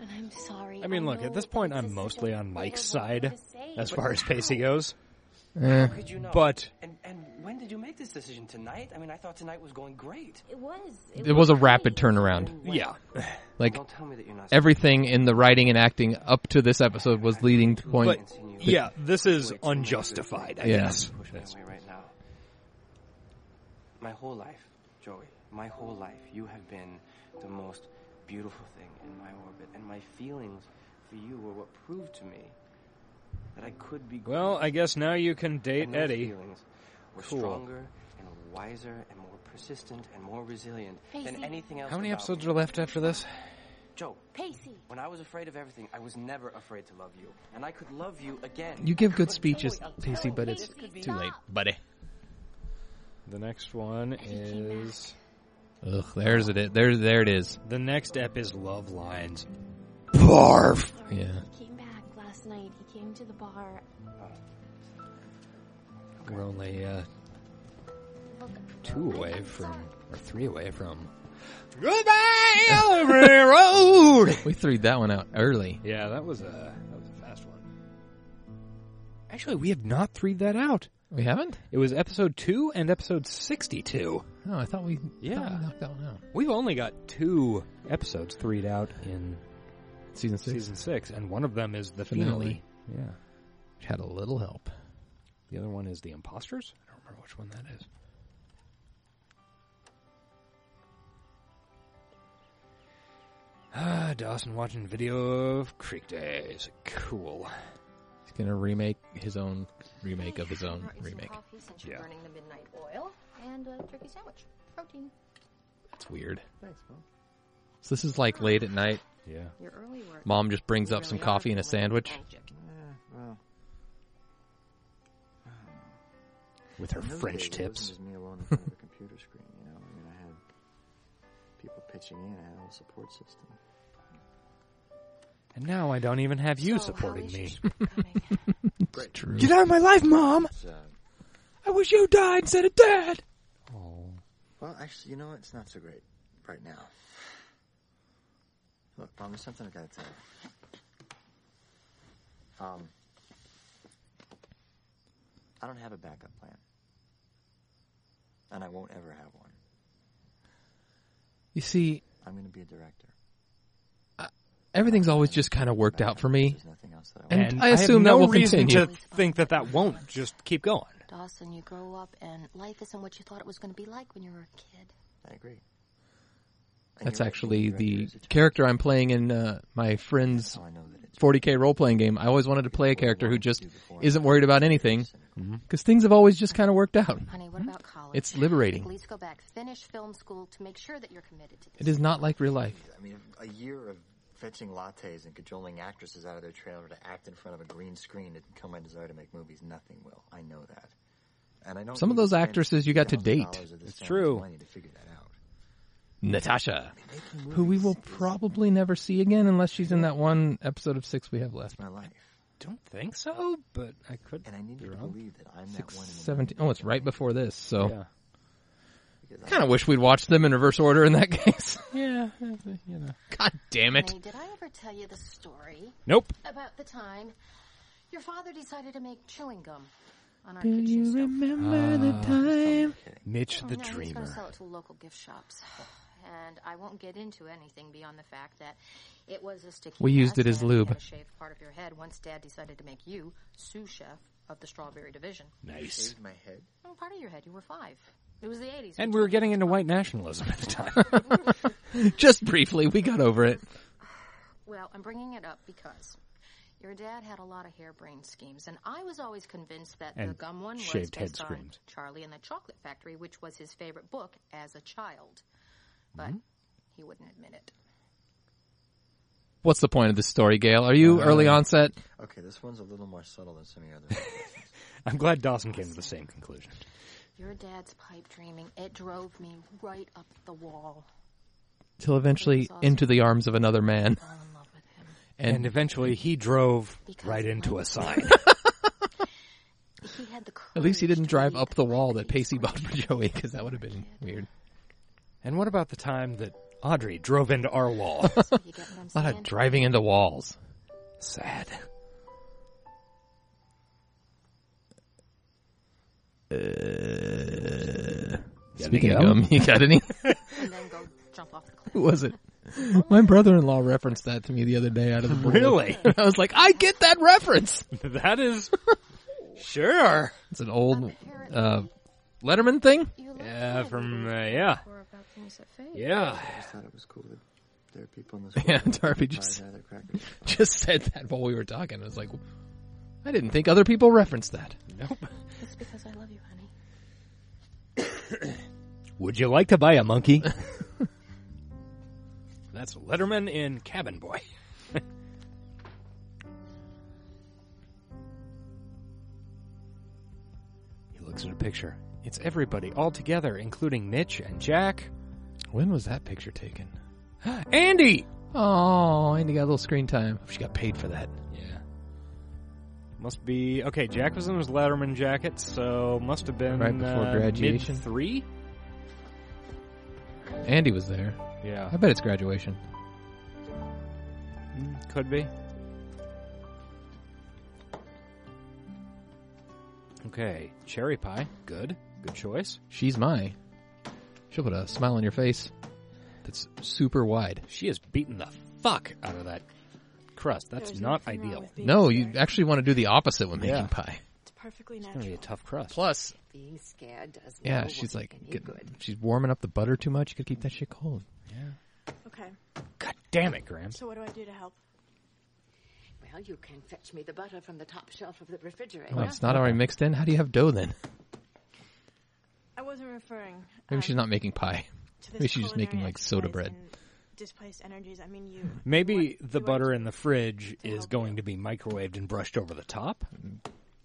And I'm sorry. I mean, look, at this point, this I'm mostly on Mike's side as far as Pacey goes. Eh. How could you know? But and and when did you make this decision tonight? I mean, I thought tonight was going great. It was. It was a rapid turnaround. Yeah. Like Don't tell me that you're not. everything in the writing and acting up to this episode was leading to point. But yeah, this is unjustified, I Yeah. guess. Push right now. My whole life, Joey, my whole life, you have been the most beautiful thing in my orbit, and my feelings for you were what proved to me that I could be. Well, I guess now you can date and Eddie. Feelings were Cool. stronger and wiser and more persistent and more resilient than anything else. How many about episodes me. are left after this? Joe, Pacey. when I was afraid of everything, I was never afraid to love you, and I could love you again. You give good But speeches, Joey, Pacey, but you, it's this could be- too late, buddy. The next one is. Ugh, there's it. There, there it is. The next ep is Love Lines. Barf. Yeah. Night. He came to the bar. We're only uh, two away from, or three away from. Goodbye, Ellery Road. We threw that one out early. Yeah, that was a that was a fast one. Actually, we have not threed that out. We haven't. It was episode two and episode sixty-two. Oh, I thought we. Yeah. thought we knocked that one out. We've only got two episodes threed out in Season six. season six, and one of them is the Finale. finale. Yeah. Which had a little help. The other one is the imposters. I don't remember which one that is. Ah, Dawson watching video of Creek Days. Cool. He's gonna remake his own remake of his own remake. Coffee since you're Yeah. burning the midnight oil and a turkey sandwich. Protein. That's weird. Thanks, Mom. So this is like late at night. Yeah. Your early work. Mom just brings up some coffee and a sandwich. that thanked you. Yeah, well. With her French days, tips. wasn't just me alone in front of a computer screen, you know. I mean, I had people pitching in. I had a whole support system. And now I don't even have you So, supporting me. It's true. Get out of my life, Mom! It's, uh, I wish you died instead of Dad! Oh. well, actually, you know what? It's not so great right now. Look, Mom, there's something I gotta tell you. Um, I don't have a backup plan. And I won't ever have one. You see, I'm gonna be a director. everything's always just kind of worked out for me. There's nothing I And. I have assume no that will reason continue. to think that that won't just keep going. Dawson, you grow up and life isn't what you thought it was going to be like when you were a kid. I agree. And That's actually the director is a challenge. character I'm playing in uh, my friend's How I know that it's 40k role playing game. I always wanted to play a character who just isn't worried about anything Mm-hmm. because things have always just kind of worked out. Honey, what about college? It's liberating. Please go back, finish film school to make sure that you're committed to this. It is not like real life. I mean, a year of fetching lattes and cajoling actresses out of their trailer to act in front of a green screen didn't kill my desire to make movies. Nothing will. I know that. And I don't Some of those actresses you got to date. dollars of this It's family's true. Money to figure that out. Natasha, who we will probably never see again unless she's in that one episode of Six we have left. my life. Don't think so, but I could. And I need be to wrong. believe that I'm Six that one in seventeen. million Oh, it's right before this. So Yeah. kind of wish we'd watched them in reverse order in that case. Yeah, you know. God damn it! Honey, did I ever tell you the story Nope. about the time your father decided to make chewing gum on our Do kitchen you stove? remember the Ah. time? Mitch Oh, the no, He's going to Dreamer. sell it to local gift shops. And I won't get into anything beyond the fact that it was a sticky We used it as lube. shaved part of your head once Dad decided to make you sous chef of the strawberry division. Nice. shaved my head. Oh, part of your head. You were five. It was the 80s. And we were getting into white nationalism at the time. Just briefly, we got over it. Well, I'm bringing it up because your dad had a lot of harebrained schemes, and I was always convinced that the gum one was based on screams. Charlie and the Chocolate Factory, which was his favorite book as a child. But Mm-hmm. he wouldn't admit it. What's the point of this story, Gail? Are you early Uh, onset? Okay, this one's a little more subtle than some of your other. I'm glad Dawson came to the same conclusion. Your dad's pipe dreaming, it drove me right up the wall. Till eventually into the arms of another man. Fall in love with him. And, And eventually he drove Because right into a sign. He had the at least he didn't drive up the wall that Pacey bought for Joey, because that would have been weird. And what about the time that Audrey drove into our wall? So you get what I'm A lot of driving into walls. Sad. Uh, speaking of gum? gum, you got any? and then go jump off the cliff. Who was it? My brother-in-law referenced that to me the other day out of the blue. Really? I was like, I get that reference. that is sure. It's an old uh, Letterman thing? Yeah, from uh, yeah, yeah. I just thought it was cool that there are people in this Yeah, world that Darby just pies out of their crackers. just said that while we were talking. I was like, I didn't think other people referenced that. Nope. It's because I love you, honey. Would you like to buy a monkey? That's Letterman in Cabin Boy. he looks at a picture. It's everybody all together, including Mitch and Jack. When was that picture taken? Andy! Oh, Andy got a little screen time. She got paid for that. Yeah. Must be okay. Jack was in his Letterman jacket, so must have been Right before uh, graduation. three. Andy was there. Yeah. I bet it's graduation. Mm, Could be. Okay, cherry pie. Good. Good choice. She's my. She'll put a smile on your face that's super wide. She has beaten the fuck out of that crust. That's There's not nothing wrong ideal. with being No, you actually want to do the opposite when Yeah. making pie. It's perfectly It's natural. gonna be a tough crust. Plus, Being scared does yeah, no she's one like, any get- good. she's warming up the butter too much. You gotta keep that shit cold. Yeah. Okay. God damn it, Grams. So what do I do to help? Well, you can fetch me the butter from the top shelf of the refrigerator. Oh, it's not already mixed in. How do you have dough then? I wasn't referring. Maybe um, she's not making pie. Maybe she's just making like soda bread. Displaced energies. I mean, you. Maybe what the do I butter in the fridge to is going you? to be microwaved and brushed over the top.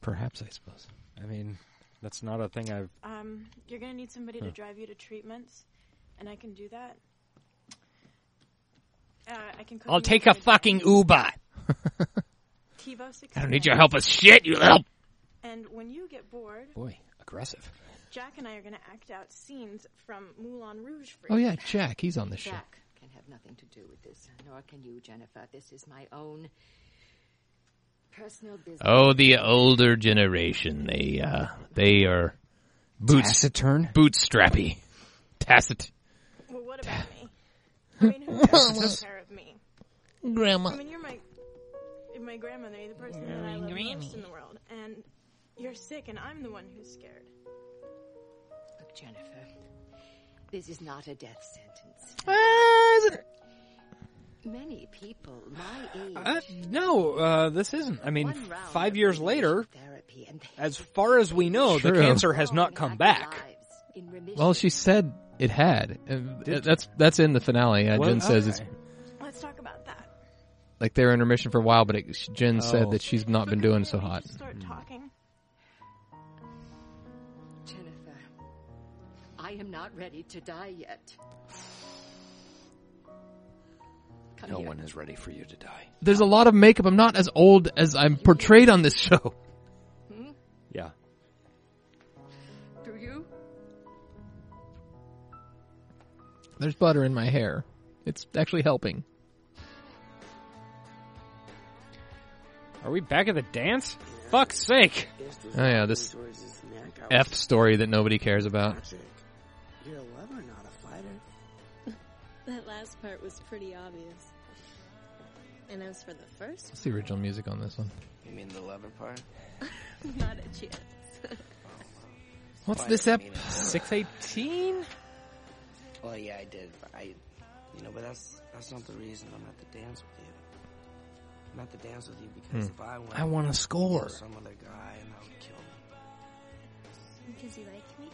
Perhaps, I suppose. I mean, that's not a thing I've. Um, you're gonna need somebody Huh. to drive you to treatments, and I can do that. Uh, I can. Cook I'll take a fucking Uber. TiVo. I don't need your help with shit, you little. And when you get bored, Boy, aggressive. Jack and I are gonna act out scenes from Moulin Rouge for Oh you. yeah, Jack. He's on the show. Jack can have nothing to do with this, nor can you, Jennifer. This is my own personal business. Oh, the older generation. They uh, they are boots Taciturn? bootstrappy, tacit. Well, what about me? I mean, who takes care of me? Grandma. I mean, you're my my grandmother. You're the person that I love most in the world, and you're sick, and I'm the one who's scared. Look, Jennifer, this is not a death sentence. Ah, Many people my age. Uh, no, uh, this isn't. I mean, five years later, therapy and they as far as we know, the cancer has not come back. Well, she said it had. And that's that's in the finale. Yeah, Well, Jen says it's. Let's talk about that. like they're in remission for a while, but it, Jen Oh. said that she's not been doing so hot. Start talking. I am not ready to die yet. Come No here. one is ready for you to die. There's a lot of makeup. I'm not as old as I'm portrayed on this show. Hmm? Yeah. Do you? There's butter in my hair. It's actually helping. Are we back at the dance? Fuck's sake! Oh yeah, this F story that nobody cares about. That last part was pretty obvious. And as for the first, What's the original music on this one? You mean the lover part? not a chance. What's Why this did ep? Six eighteen. Well, yeah, I did. But I, you know, but that's that's not the reason I'm at the dance with you. I'm at the dance with you because Hmm. if I went, I wanna to score. some other guy, and that would kill me. Because you like me?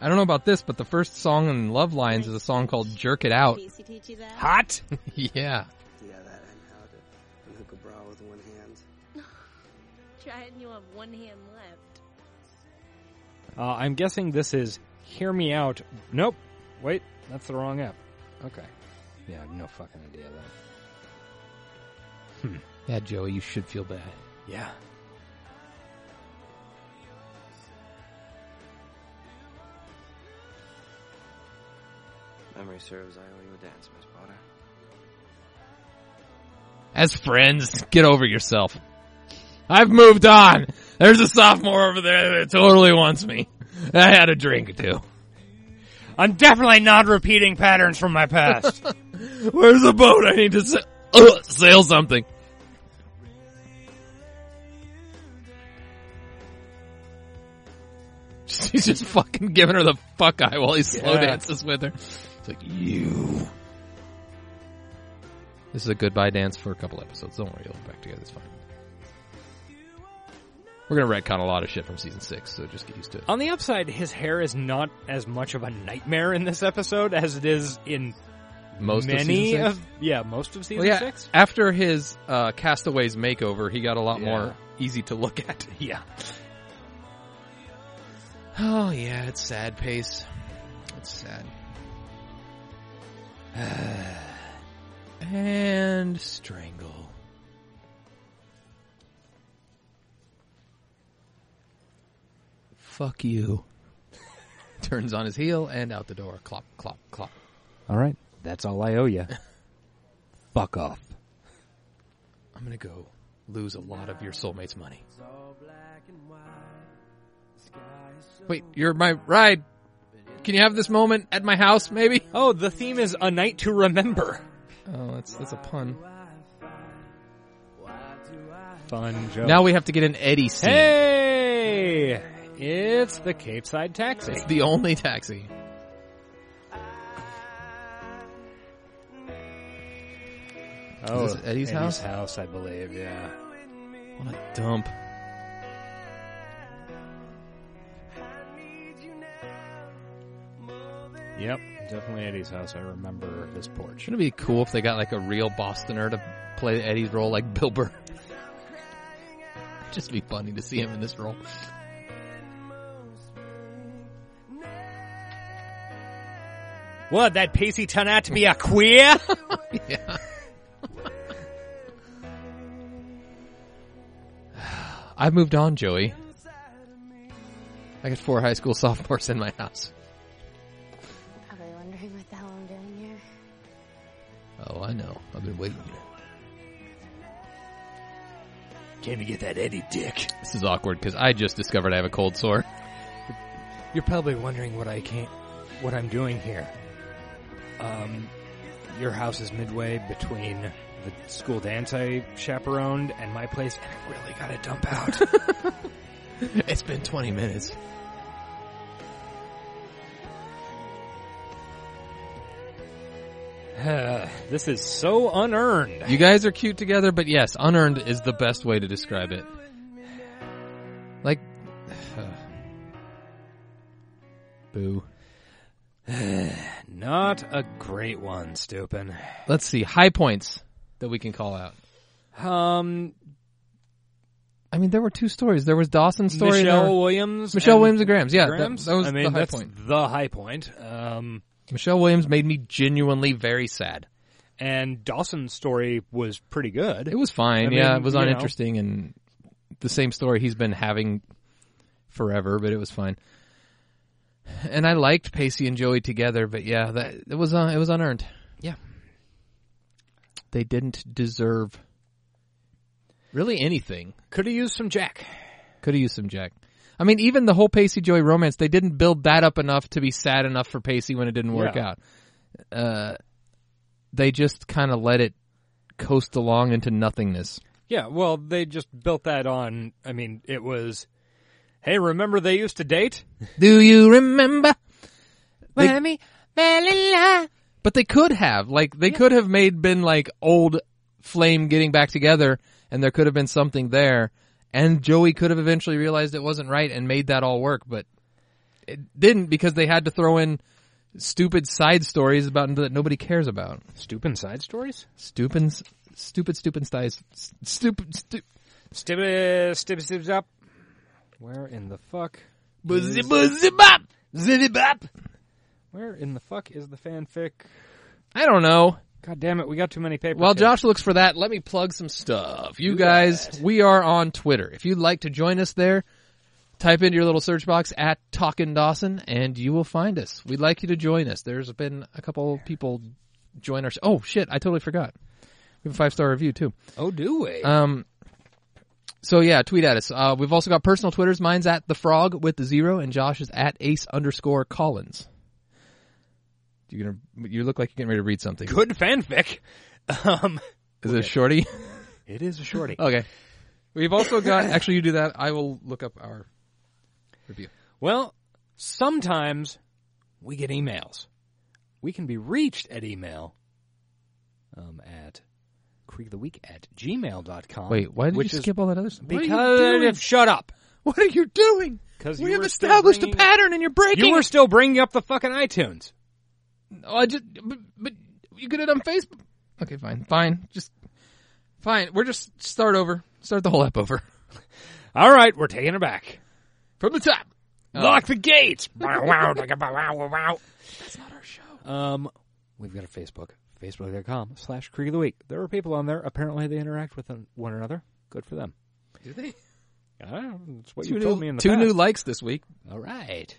I don't know about this, but the first song in Love Lines is a song called "Jerk It Out." Casey teach you that? Hot. yeah. Yeah, that and how to unhook a bra with one hand. Try it and you'll have one hand left. Uh, I'm guessing this is "Hear Me Out." Nope. Wait, that's the wrong app. Okay. Yeah, I have no fucking idea of that. Hmm. Yeah, Joey, you should feel bad. Yeah. memory serves, I owe you a dance, Miss Potter. As friends, get over yourself. I've moved on. There's a sophomore over there that totally wants me. I had a drink or two. I'm definitely not repeating patterns from my past. Where's the boat? I need to sa- uh, sail something. He's just fucking giving her the fuck eye while he slow yeah. dances with her. It's like you. This is a goodbye dance for a couple episodes. Don't worry, you'll be back together. It's fine. We're gonna retcon a lot of shit from season six, so just get used to it. On the upside, his hair is not as much of a nightmare in this episode as it is in Most of many season six? of yeah most of season Well, yeah, six. after his uh, Castaways makeover, he got a lot Yeah. more easy to look at. Yeah. Oh yeah, it's sad, Pace. It's sad. and strangle. Fuck you. Turns on his heel and out the door. Clop, clop, clop. All right, that's all I owe you. Fuck off. I'm gonna go lose a lot of your soulmate's money. Wait, you're my ride. Can you have this moment at my house, maybe? Oh, the theme is a night to remember. Oh, that's that's a pun. Fun joke. Now we have to get an Eddie scene. Hey, it's the Capeside Taxi. It's the only taxi. Oh, Is this Eddie's house? house, I believe. Yeah. What a dump. Yep, definitely Eddie's house. I remember this porch. Wouldn't it be cool if they got like a real Bostoner to play Eddie's role like Bill Burr? Just be funny to see him in this role. What? That Pacey turned out to be a queer? yeah. I've moved on, Joey. I got four high school sophomores in my house. Oh, I know. I've been waiting. Came to get that Eddie dick. This is awkward because I just discovered I have a cold sore. You're probably wondering what I can't, what I'm doing here. Um, your house is midway between the school dance I chaperoned and my place, and I really gotta dump out. it's been 20 minutes. this is so unearned. You guys are cute together, but yes, unearned is the best way to describe it. Like, boo. Not a great one, Stupin. Let's see high points that we can call out. Um, I mean, there were two stories. There was Dawson's story. Michelle Williams, Michelle Williams and Grams. Yeah, that- That, was I mean, the high that's point. the high point. Um, Michelle Williams made me genuinely very sad. and Dawson's story was pretty good. It was fine. I yeah, mean, it was you know. uninteresting and the same story he's been having forever, but it was fine. And I liked Pacey and Joey together, but yeah, that it was uh, it was unearned. Yeah. They didn't deserve really anything. Could have used some Jack. Could have used some Jack. I mean, even the whole Pacey Joey romance, they didn't build that up enough to be sad enough for Pacey when it didn't work Yeah. out. Uh, they just kind of let it coast along into nothingness. Yeah, well, they just built that on. I mean, it was, hey, remember they used to date? Do you remember? They- When we fell in love. But they could have, like, they could have made been like old flame getting back together, and there could have been something there, and Joey could have eventually realized it wasn't right and made that all work, but it didn't because they had to throw in stupid side stories about that nobody cares about. Stupid side stories? Stupid, stupid, stupid styles. Stupid, stupid. Stibby, stibby, stibby, up. Where in the fuck? Buzzy, buzzy, bop! Zitty bop! Where in the fuck is the fanfic? I don't know. God damn it, we got too many papers. While Josh looks for that, let me plug some stuff. You Do guys, that. we are on Twitter. If you'd like to join us there, type into your little search box at Talkin' Dawson and you will find us. We'd like you to join us. There's been a couple people join our. Oh shit! I totally forgot. We have a five star review too. Oh, do we? Um. So yeah, tweet at us. Uh, we've also got personal Twitters. Mine's at the frog with the zero, and Josh is at ace underscore Collins. You gonna? You look like you're getting ready to read something. Good fanfic. Um, Is it a shorty? it is a shorty. Okay. We've also got. Actually, you do that. I will look up our review. Well, Sometimes we get emails. We can be reached at email um, at creekoftheweek at gmail.com. Wait, why did which you skip all that other stuff? What are you Because shut up. What are you doing? Because we have established a pattern and you're breaking. You were still bringing up the fucking iTunes. Oh, I just, but, but you could have done Facebook. Okay, fine, fine, just fine. We're just start over. Start the whole app over All right, we're taking it back. from the top. Lock the gates. Wow, wow, wow, wow, wow. That's not our show. Um, we've got a Facebook, facebook.com slash Creek of the Week. There are people on there. Apparently they interact with one another. Good for them. Do they? I don't know. That's what two you new, told me in the two past. new likes this week. All right.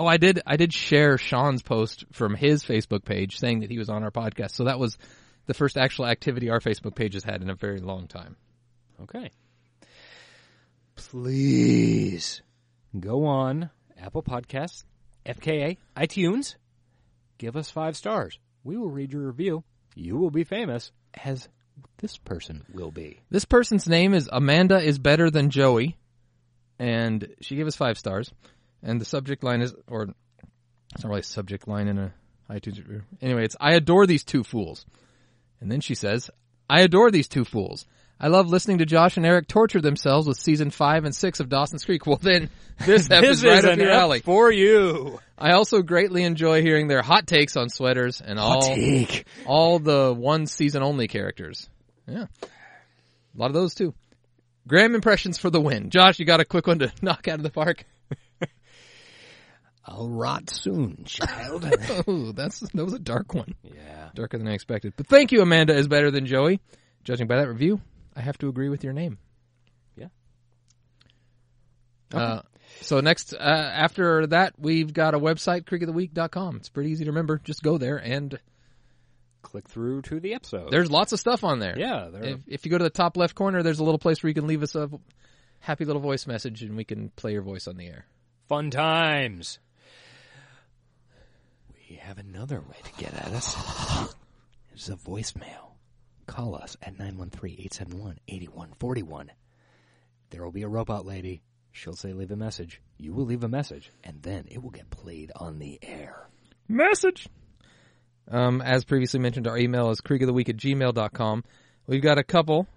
Oh, I did. I did share Sean's post from his Facebook page saying that he was on our podcast. So that was the first actual activity our Facebook page has had in a very long time. Okay. Please go on Apple Podcasts, FKA, iTunes. Give us five stars. We will read your review. You will be famous as this person will be. This person's name is Amanda is better than Joey, and she gave us five stars. And the subject line is, or it's not really a subject line in a iTunes review. Anyway, it's I adore these two fools. And then she says, I adore these two fools. I love listening to Josh and Eric torture themselves with season five and six of Dawson's Creek. Well, then this This is right up your alley for you. I also greatly enjoy hearing their hot takes on sweaters and all take. all the one season only characters. Yeah, a lot of those too. Grams impressions for the win. Josh, you got a quick one to knock out of the park. I'll rot soon, child. oh, that's that was a dark one. Yeah, darker than I expected. But thank you, Amanda is better than Joey. Judging by that review, I have to agree with your name. Yeah. Uh, so next, uh, after that, we've got a website, creekoftheweek.com. It's pretty easy to remember. Just go there and Click through to the episode. there's lots of stuff on there. Yeah, there- If, if you go to the top left corner, there's a little place where you can leave us a happy little voice message and we can play your voice on the air. Fun times. We have another way to get at us. It's a voicemail. Call us at 913-871-8141. There will be a robot lady. She'll say leave a message. You will leave a message, and then it will get played on the air. Message. Um, as previously mentioned, our email is creekoftheweek at gmail.com. We've got a couple.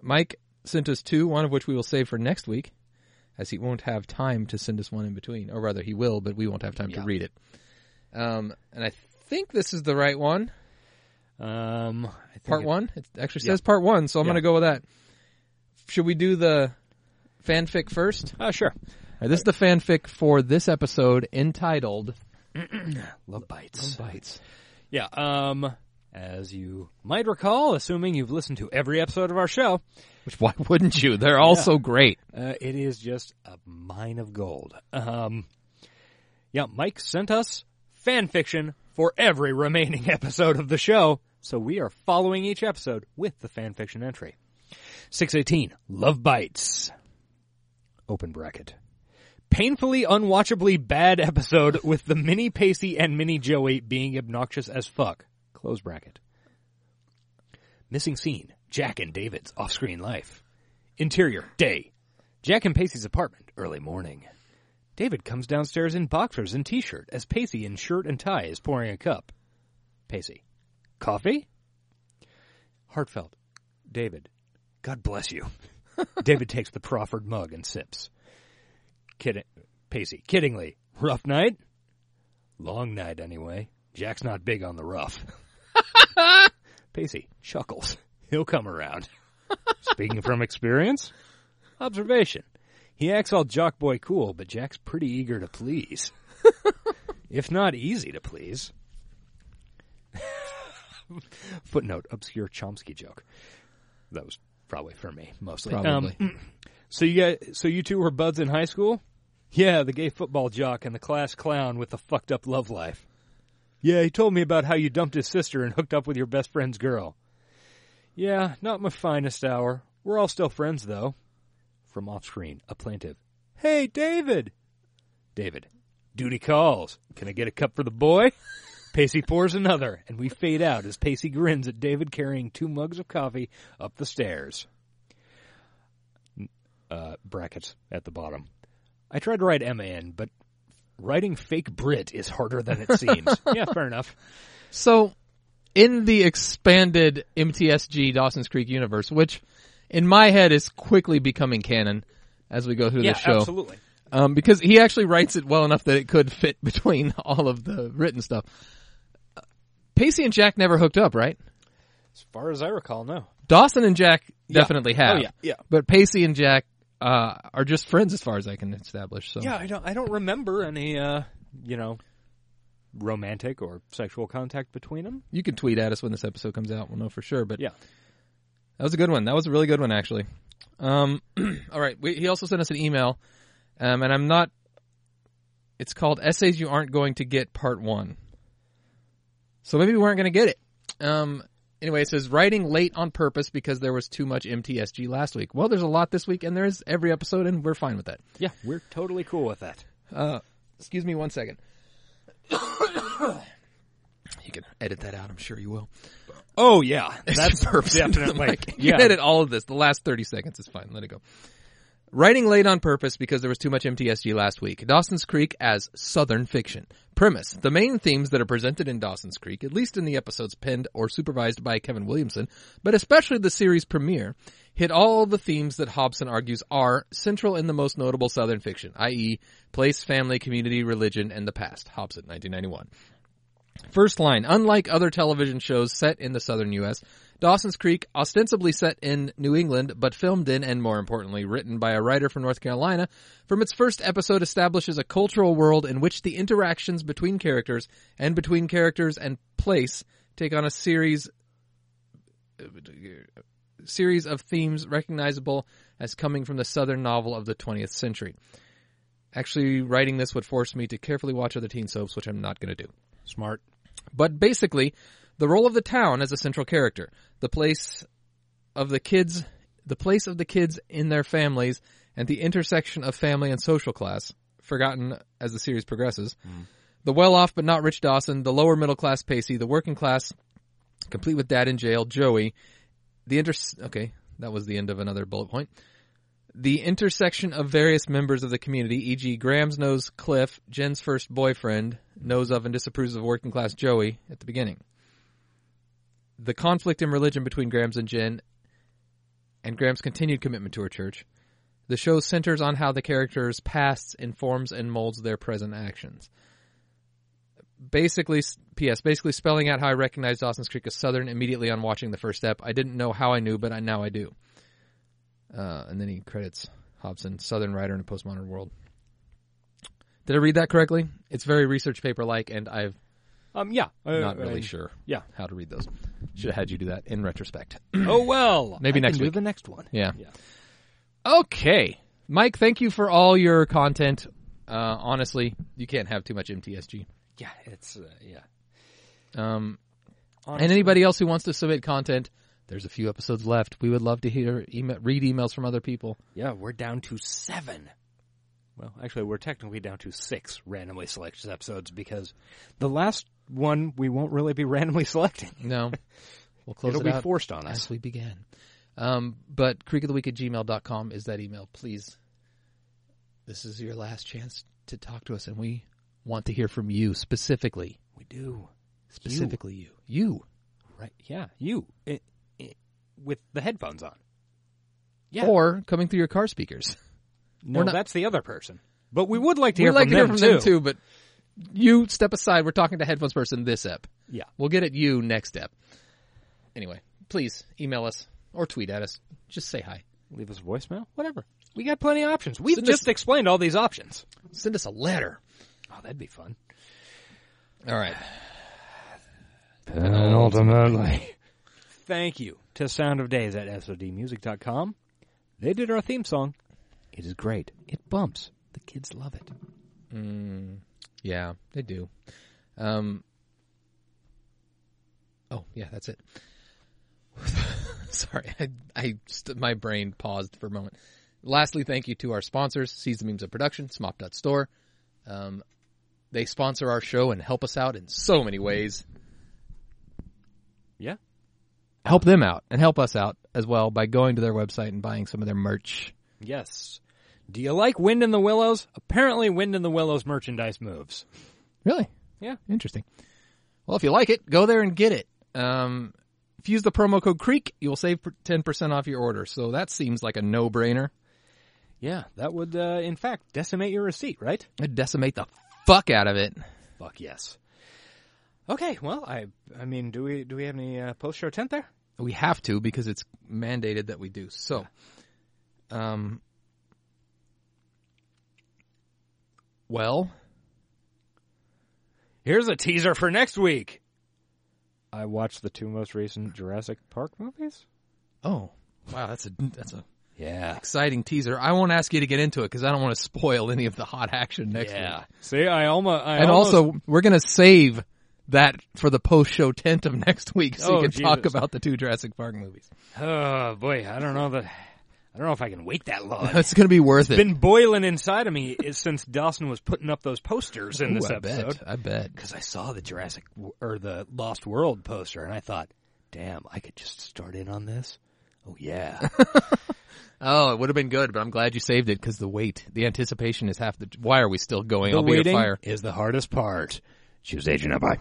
Mike sent us two, one of which we will save for next week, as he won't have time to send us one in between. Or rather, he will, but we won't have time to read it. Um, and I think this is the right one. Um, I think part it- one? It actually Yeah. says part one, so I'm Yeah. going to go with that. Should we do the fanfic first? Uh, sure. Right, this is the fanfic for this episode entitled Love Bites. Love Bites. Yeah, um, as you might recall, assuming you've listened to every episode of our show, Which why wouldn't you? They're all Yeah. so great. Uh, it is just a mine of gold. Um, yeah, Mike sent us fan fiction for every remaining episode of the show, so we are following each episode with the fan fiction entry. 618, Love Bites. Open bracket. Painfully unwatchably bad episode with the mini Pacey and mini Joey being obnoxious as fuck. Close bracket. Missing scene, Jack and David's off-screen life. Interior, day. Jack and Pacey's apartment, early morning. David comes downstairs in boxers and t-shirt as Pacey in shirt and tie is pouring a cup. Pacey, coffee? Heartfelt, David, God bless you. David takes the proffered mug and sips. Kidding, Pacey, kiddingly, rough night? Long night anyway. Jack's not big on the rough. Pacey chuckles. He'll come around. Speaking from experience, observation. He acts all jock boy cool, but Jack's pretty eager to please. if not easy to please. Footnote, obscure Chomsky joke. That was probably for me, mostly. Probably. Um, so you guys, so you two were buds in high school? Yeah, the gay football jock and the class clown with the fucked up love life. Yeah, he told me about how you dumped his sister and hooked up with your best friend's girl. Yeah, not my finest hour. We're all still friends, though. From off screen, a plaintive. Hey, David! David. Duty calls. Can I get a cup for the boy? Pacey pours another, and we fade out as Pacey grins at David carrying two mugs of coffee up the stairs. Uh, brackets at the bottom. I tried to write Emma in, but writing fake Brit is harder than it seems. yeah, fair enough. So, in the expanded MTSG Dawson's Creek universe, which in my head is quickly becoming canon as we go through Yeah, this show. absolutely. Um, because he actually writes it well enough that it could fit between all of the written stuff. Pacey and Jack never hooked up, right? As far as I recall, no. Dawson and Jack Yeah. definitely have. Oh, yeah, yeah. But Pacey and Jack uh, are just friends as far as I can establish. So Yeah, I don't. I don't remember any. Uh, you know, romantic or sexual contact between them. You can tweet at us when this episode comes out. We'll know for sure. But yeah, that was a good one. That was a really good one, actually. Um, all right. We, he also sent us an email, um, and I'm not. It's called "Essays You Aren't Going to Get" Part One. So maybe we weren't going to get it. Um, anyway, it says writing late on purpose because there was too much MTSG last week. Well, there's a lot this week, and there's every episode, and we're fine with that. Yeah, we're totally cool with that. Uh, excuse me one second. you can edit that out. I'm sure you will. Oh yeah, that's burps into definitely. You yeah, can edit all of this. The last 30 seconds is fine. Let it go. Writing late on purpose because there was too much MTSG last week. Dawson's Creek as Southern fiction. Premise. The main themes that are presented in Dawson's Creek, at least in the episodes penned or supervised by Kevin Williamson, but especially the series premiere, hit all the themes that Hobson argues are central in the most notable Southern fiction, i.e., place, family, community, religion, and the past. Hobson, 1991. First line, unlike other television shows set in the southern U.S., Dawson's Creek, ostensibly set in New England, but filmed in and more importantly, written by a writer from North Carolina, from its first episode establishes a cultural world in which the interactions between characters and between characters and place take on a series series of themes recognizable as coming from the southern novel of the 20th century. Actually, writing this would force me to carefully watch other teen soaps, which I'm not going to do. Smart. But basically, the role of the town as a central character, the place of the kids, the place of the kids in their families, and the intersection of family and social class, forgotten as the series progresses. Hmm. The well-off but not rich Dawson, the lower middle class Pacey, the working class, complete with dad in jail, Joey, the inter, okay, that was the end of another bullet point. The intersection of various members of the community, e.g., Grams knows Cliff, Jen's first boyfriend, knows of and disapproves of working class Joey at the beginning. The conflict in religion between Grams and Jen, and Grams' continued commitment to her church. The show centers on how the characters' pasts informs and molds their present actions. Basically, P.S. Basically spelling out how I recognized Dawson's Creek as Southern immediately on watching the first step. I didn't know how I knew, but I now I do. Uh, and then he credits Hobson, Southern writer in a postmodern world. Did I read that correctly? It's very research paper like, and I've Um, yeah, uh, not really uh, sure. yeah. how to read those. Should have had you do that in retrospect. Oh well, maybe I next week. the next one. Yeah. Yeah. Okay, Mike. Thank you for all your content. Uh, honestly, you can't have too much MTSG. Yeah, it's uh, yeah. Um, and anybody else who wants to submit content, there's a few episodes left. We would love to hear email, read emails from other people. Yeah, we're down to seven. Well, actually, we're technically down to six randomly selected episodes because the last one we won't really be randomly selecting. No. We'll close It'll it be forced on us. as we began. Um, but creekoftheweek at gmail.com is that email. Please, this is your last chance to talk to us, and we want to hear from you specifically. We do. Specifically you. You. Right. Yeah, you. I- I- with the headphones on. Yeah. Or coming through your car speakers. No, not- that's the other person. But we would like to hear like from to hear them from them too. too, but you step aside. We're talking to headphones person this ep. Yeah. We'll get at you next step. Anyway, please email us or tweet at us. Just say hi. Leave us a voicemail. Whatever. We got plenty of options. We've Send just us- explained all these options. Send us a letter. Oh, that'd be fun. All right. And ultimately, thank you to Sound of Days at SODmusic.com. They did our theme song. It is great. It bumps. The kids love it. Mm, yeah, they do. Um, oh, yeah, that's it. Sorry, I, I st- my brain paused for a moment. Lastly, thank you to our sponsors, Seeds and Memes of Production, Smop.store. Um, they sponsor our show and help us out in so many ways. Yeah. Help them out and help us out as well by going to their website and buying some of their merch. Yes. Do you like Wind in the Willows? Apparently, Wind in the Willows merchandise moves. Really? Yeah. Interesting. Well, if you like it, go there and get it. Um, if you use the promo code CREEK, you'll save 10% off your order. So that seems like a no-brainer. Yeah, that would, uh, in fact, decimate your receipt, right? It'd decimate the fuck out of it. Fuck yes. Okay, well, I, I mean, do we, do we have any uh, post-show tent there? We have to because it's mandated that we do. So, um, well, Here's a teaser for next week. I watched the two most recent Jurassic Park movies. oh, wow, that's a that's a Yeah. exciting teaser. I won't ask you to get into it because I don't want to spoil any of the hot action next Yeah. week. See, I almost, I and almost, also, we're gonna save that for the post-show tent of next week, so Oh, you can talk about the two Jurassic Park movies. oh boy, I don't know that, I don't know if I can wait that long. It's gonna be worth it. It's been boiling inside of me is since Dawson was putting up those posters in Ooh, this I episode. bet. I bet. Because I saw the Jurassic or the Lost World poster, and I thought, "Damn, I could just start in on this." Oh yeah, Oh, it would have been good, but I'm glad you saved it because the wait, the anticipation is half the. Why are we still going? the I'll be a waiting fire. is the hardest part. Choose Agent Empire.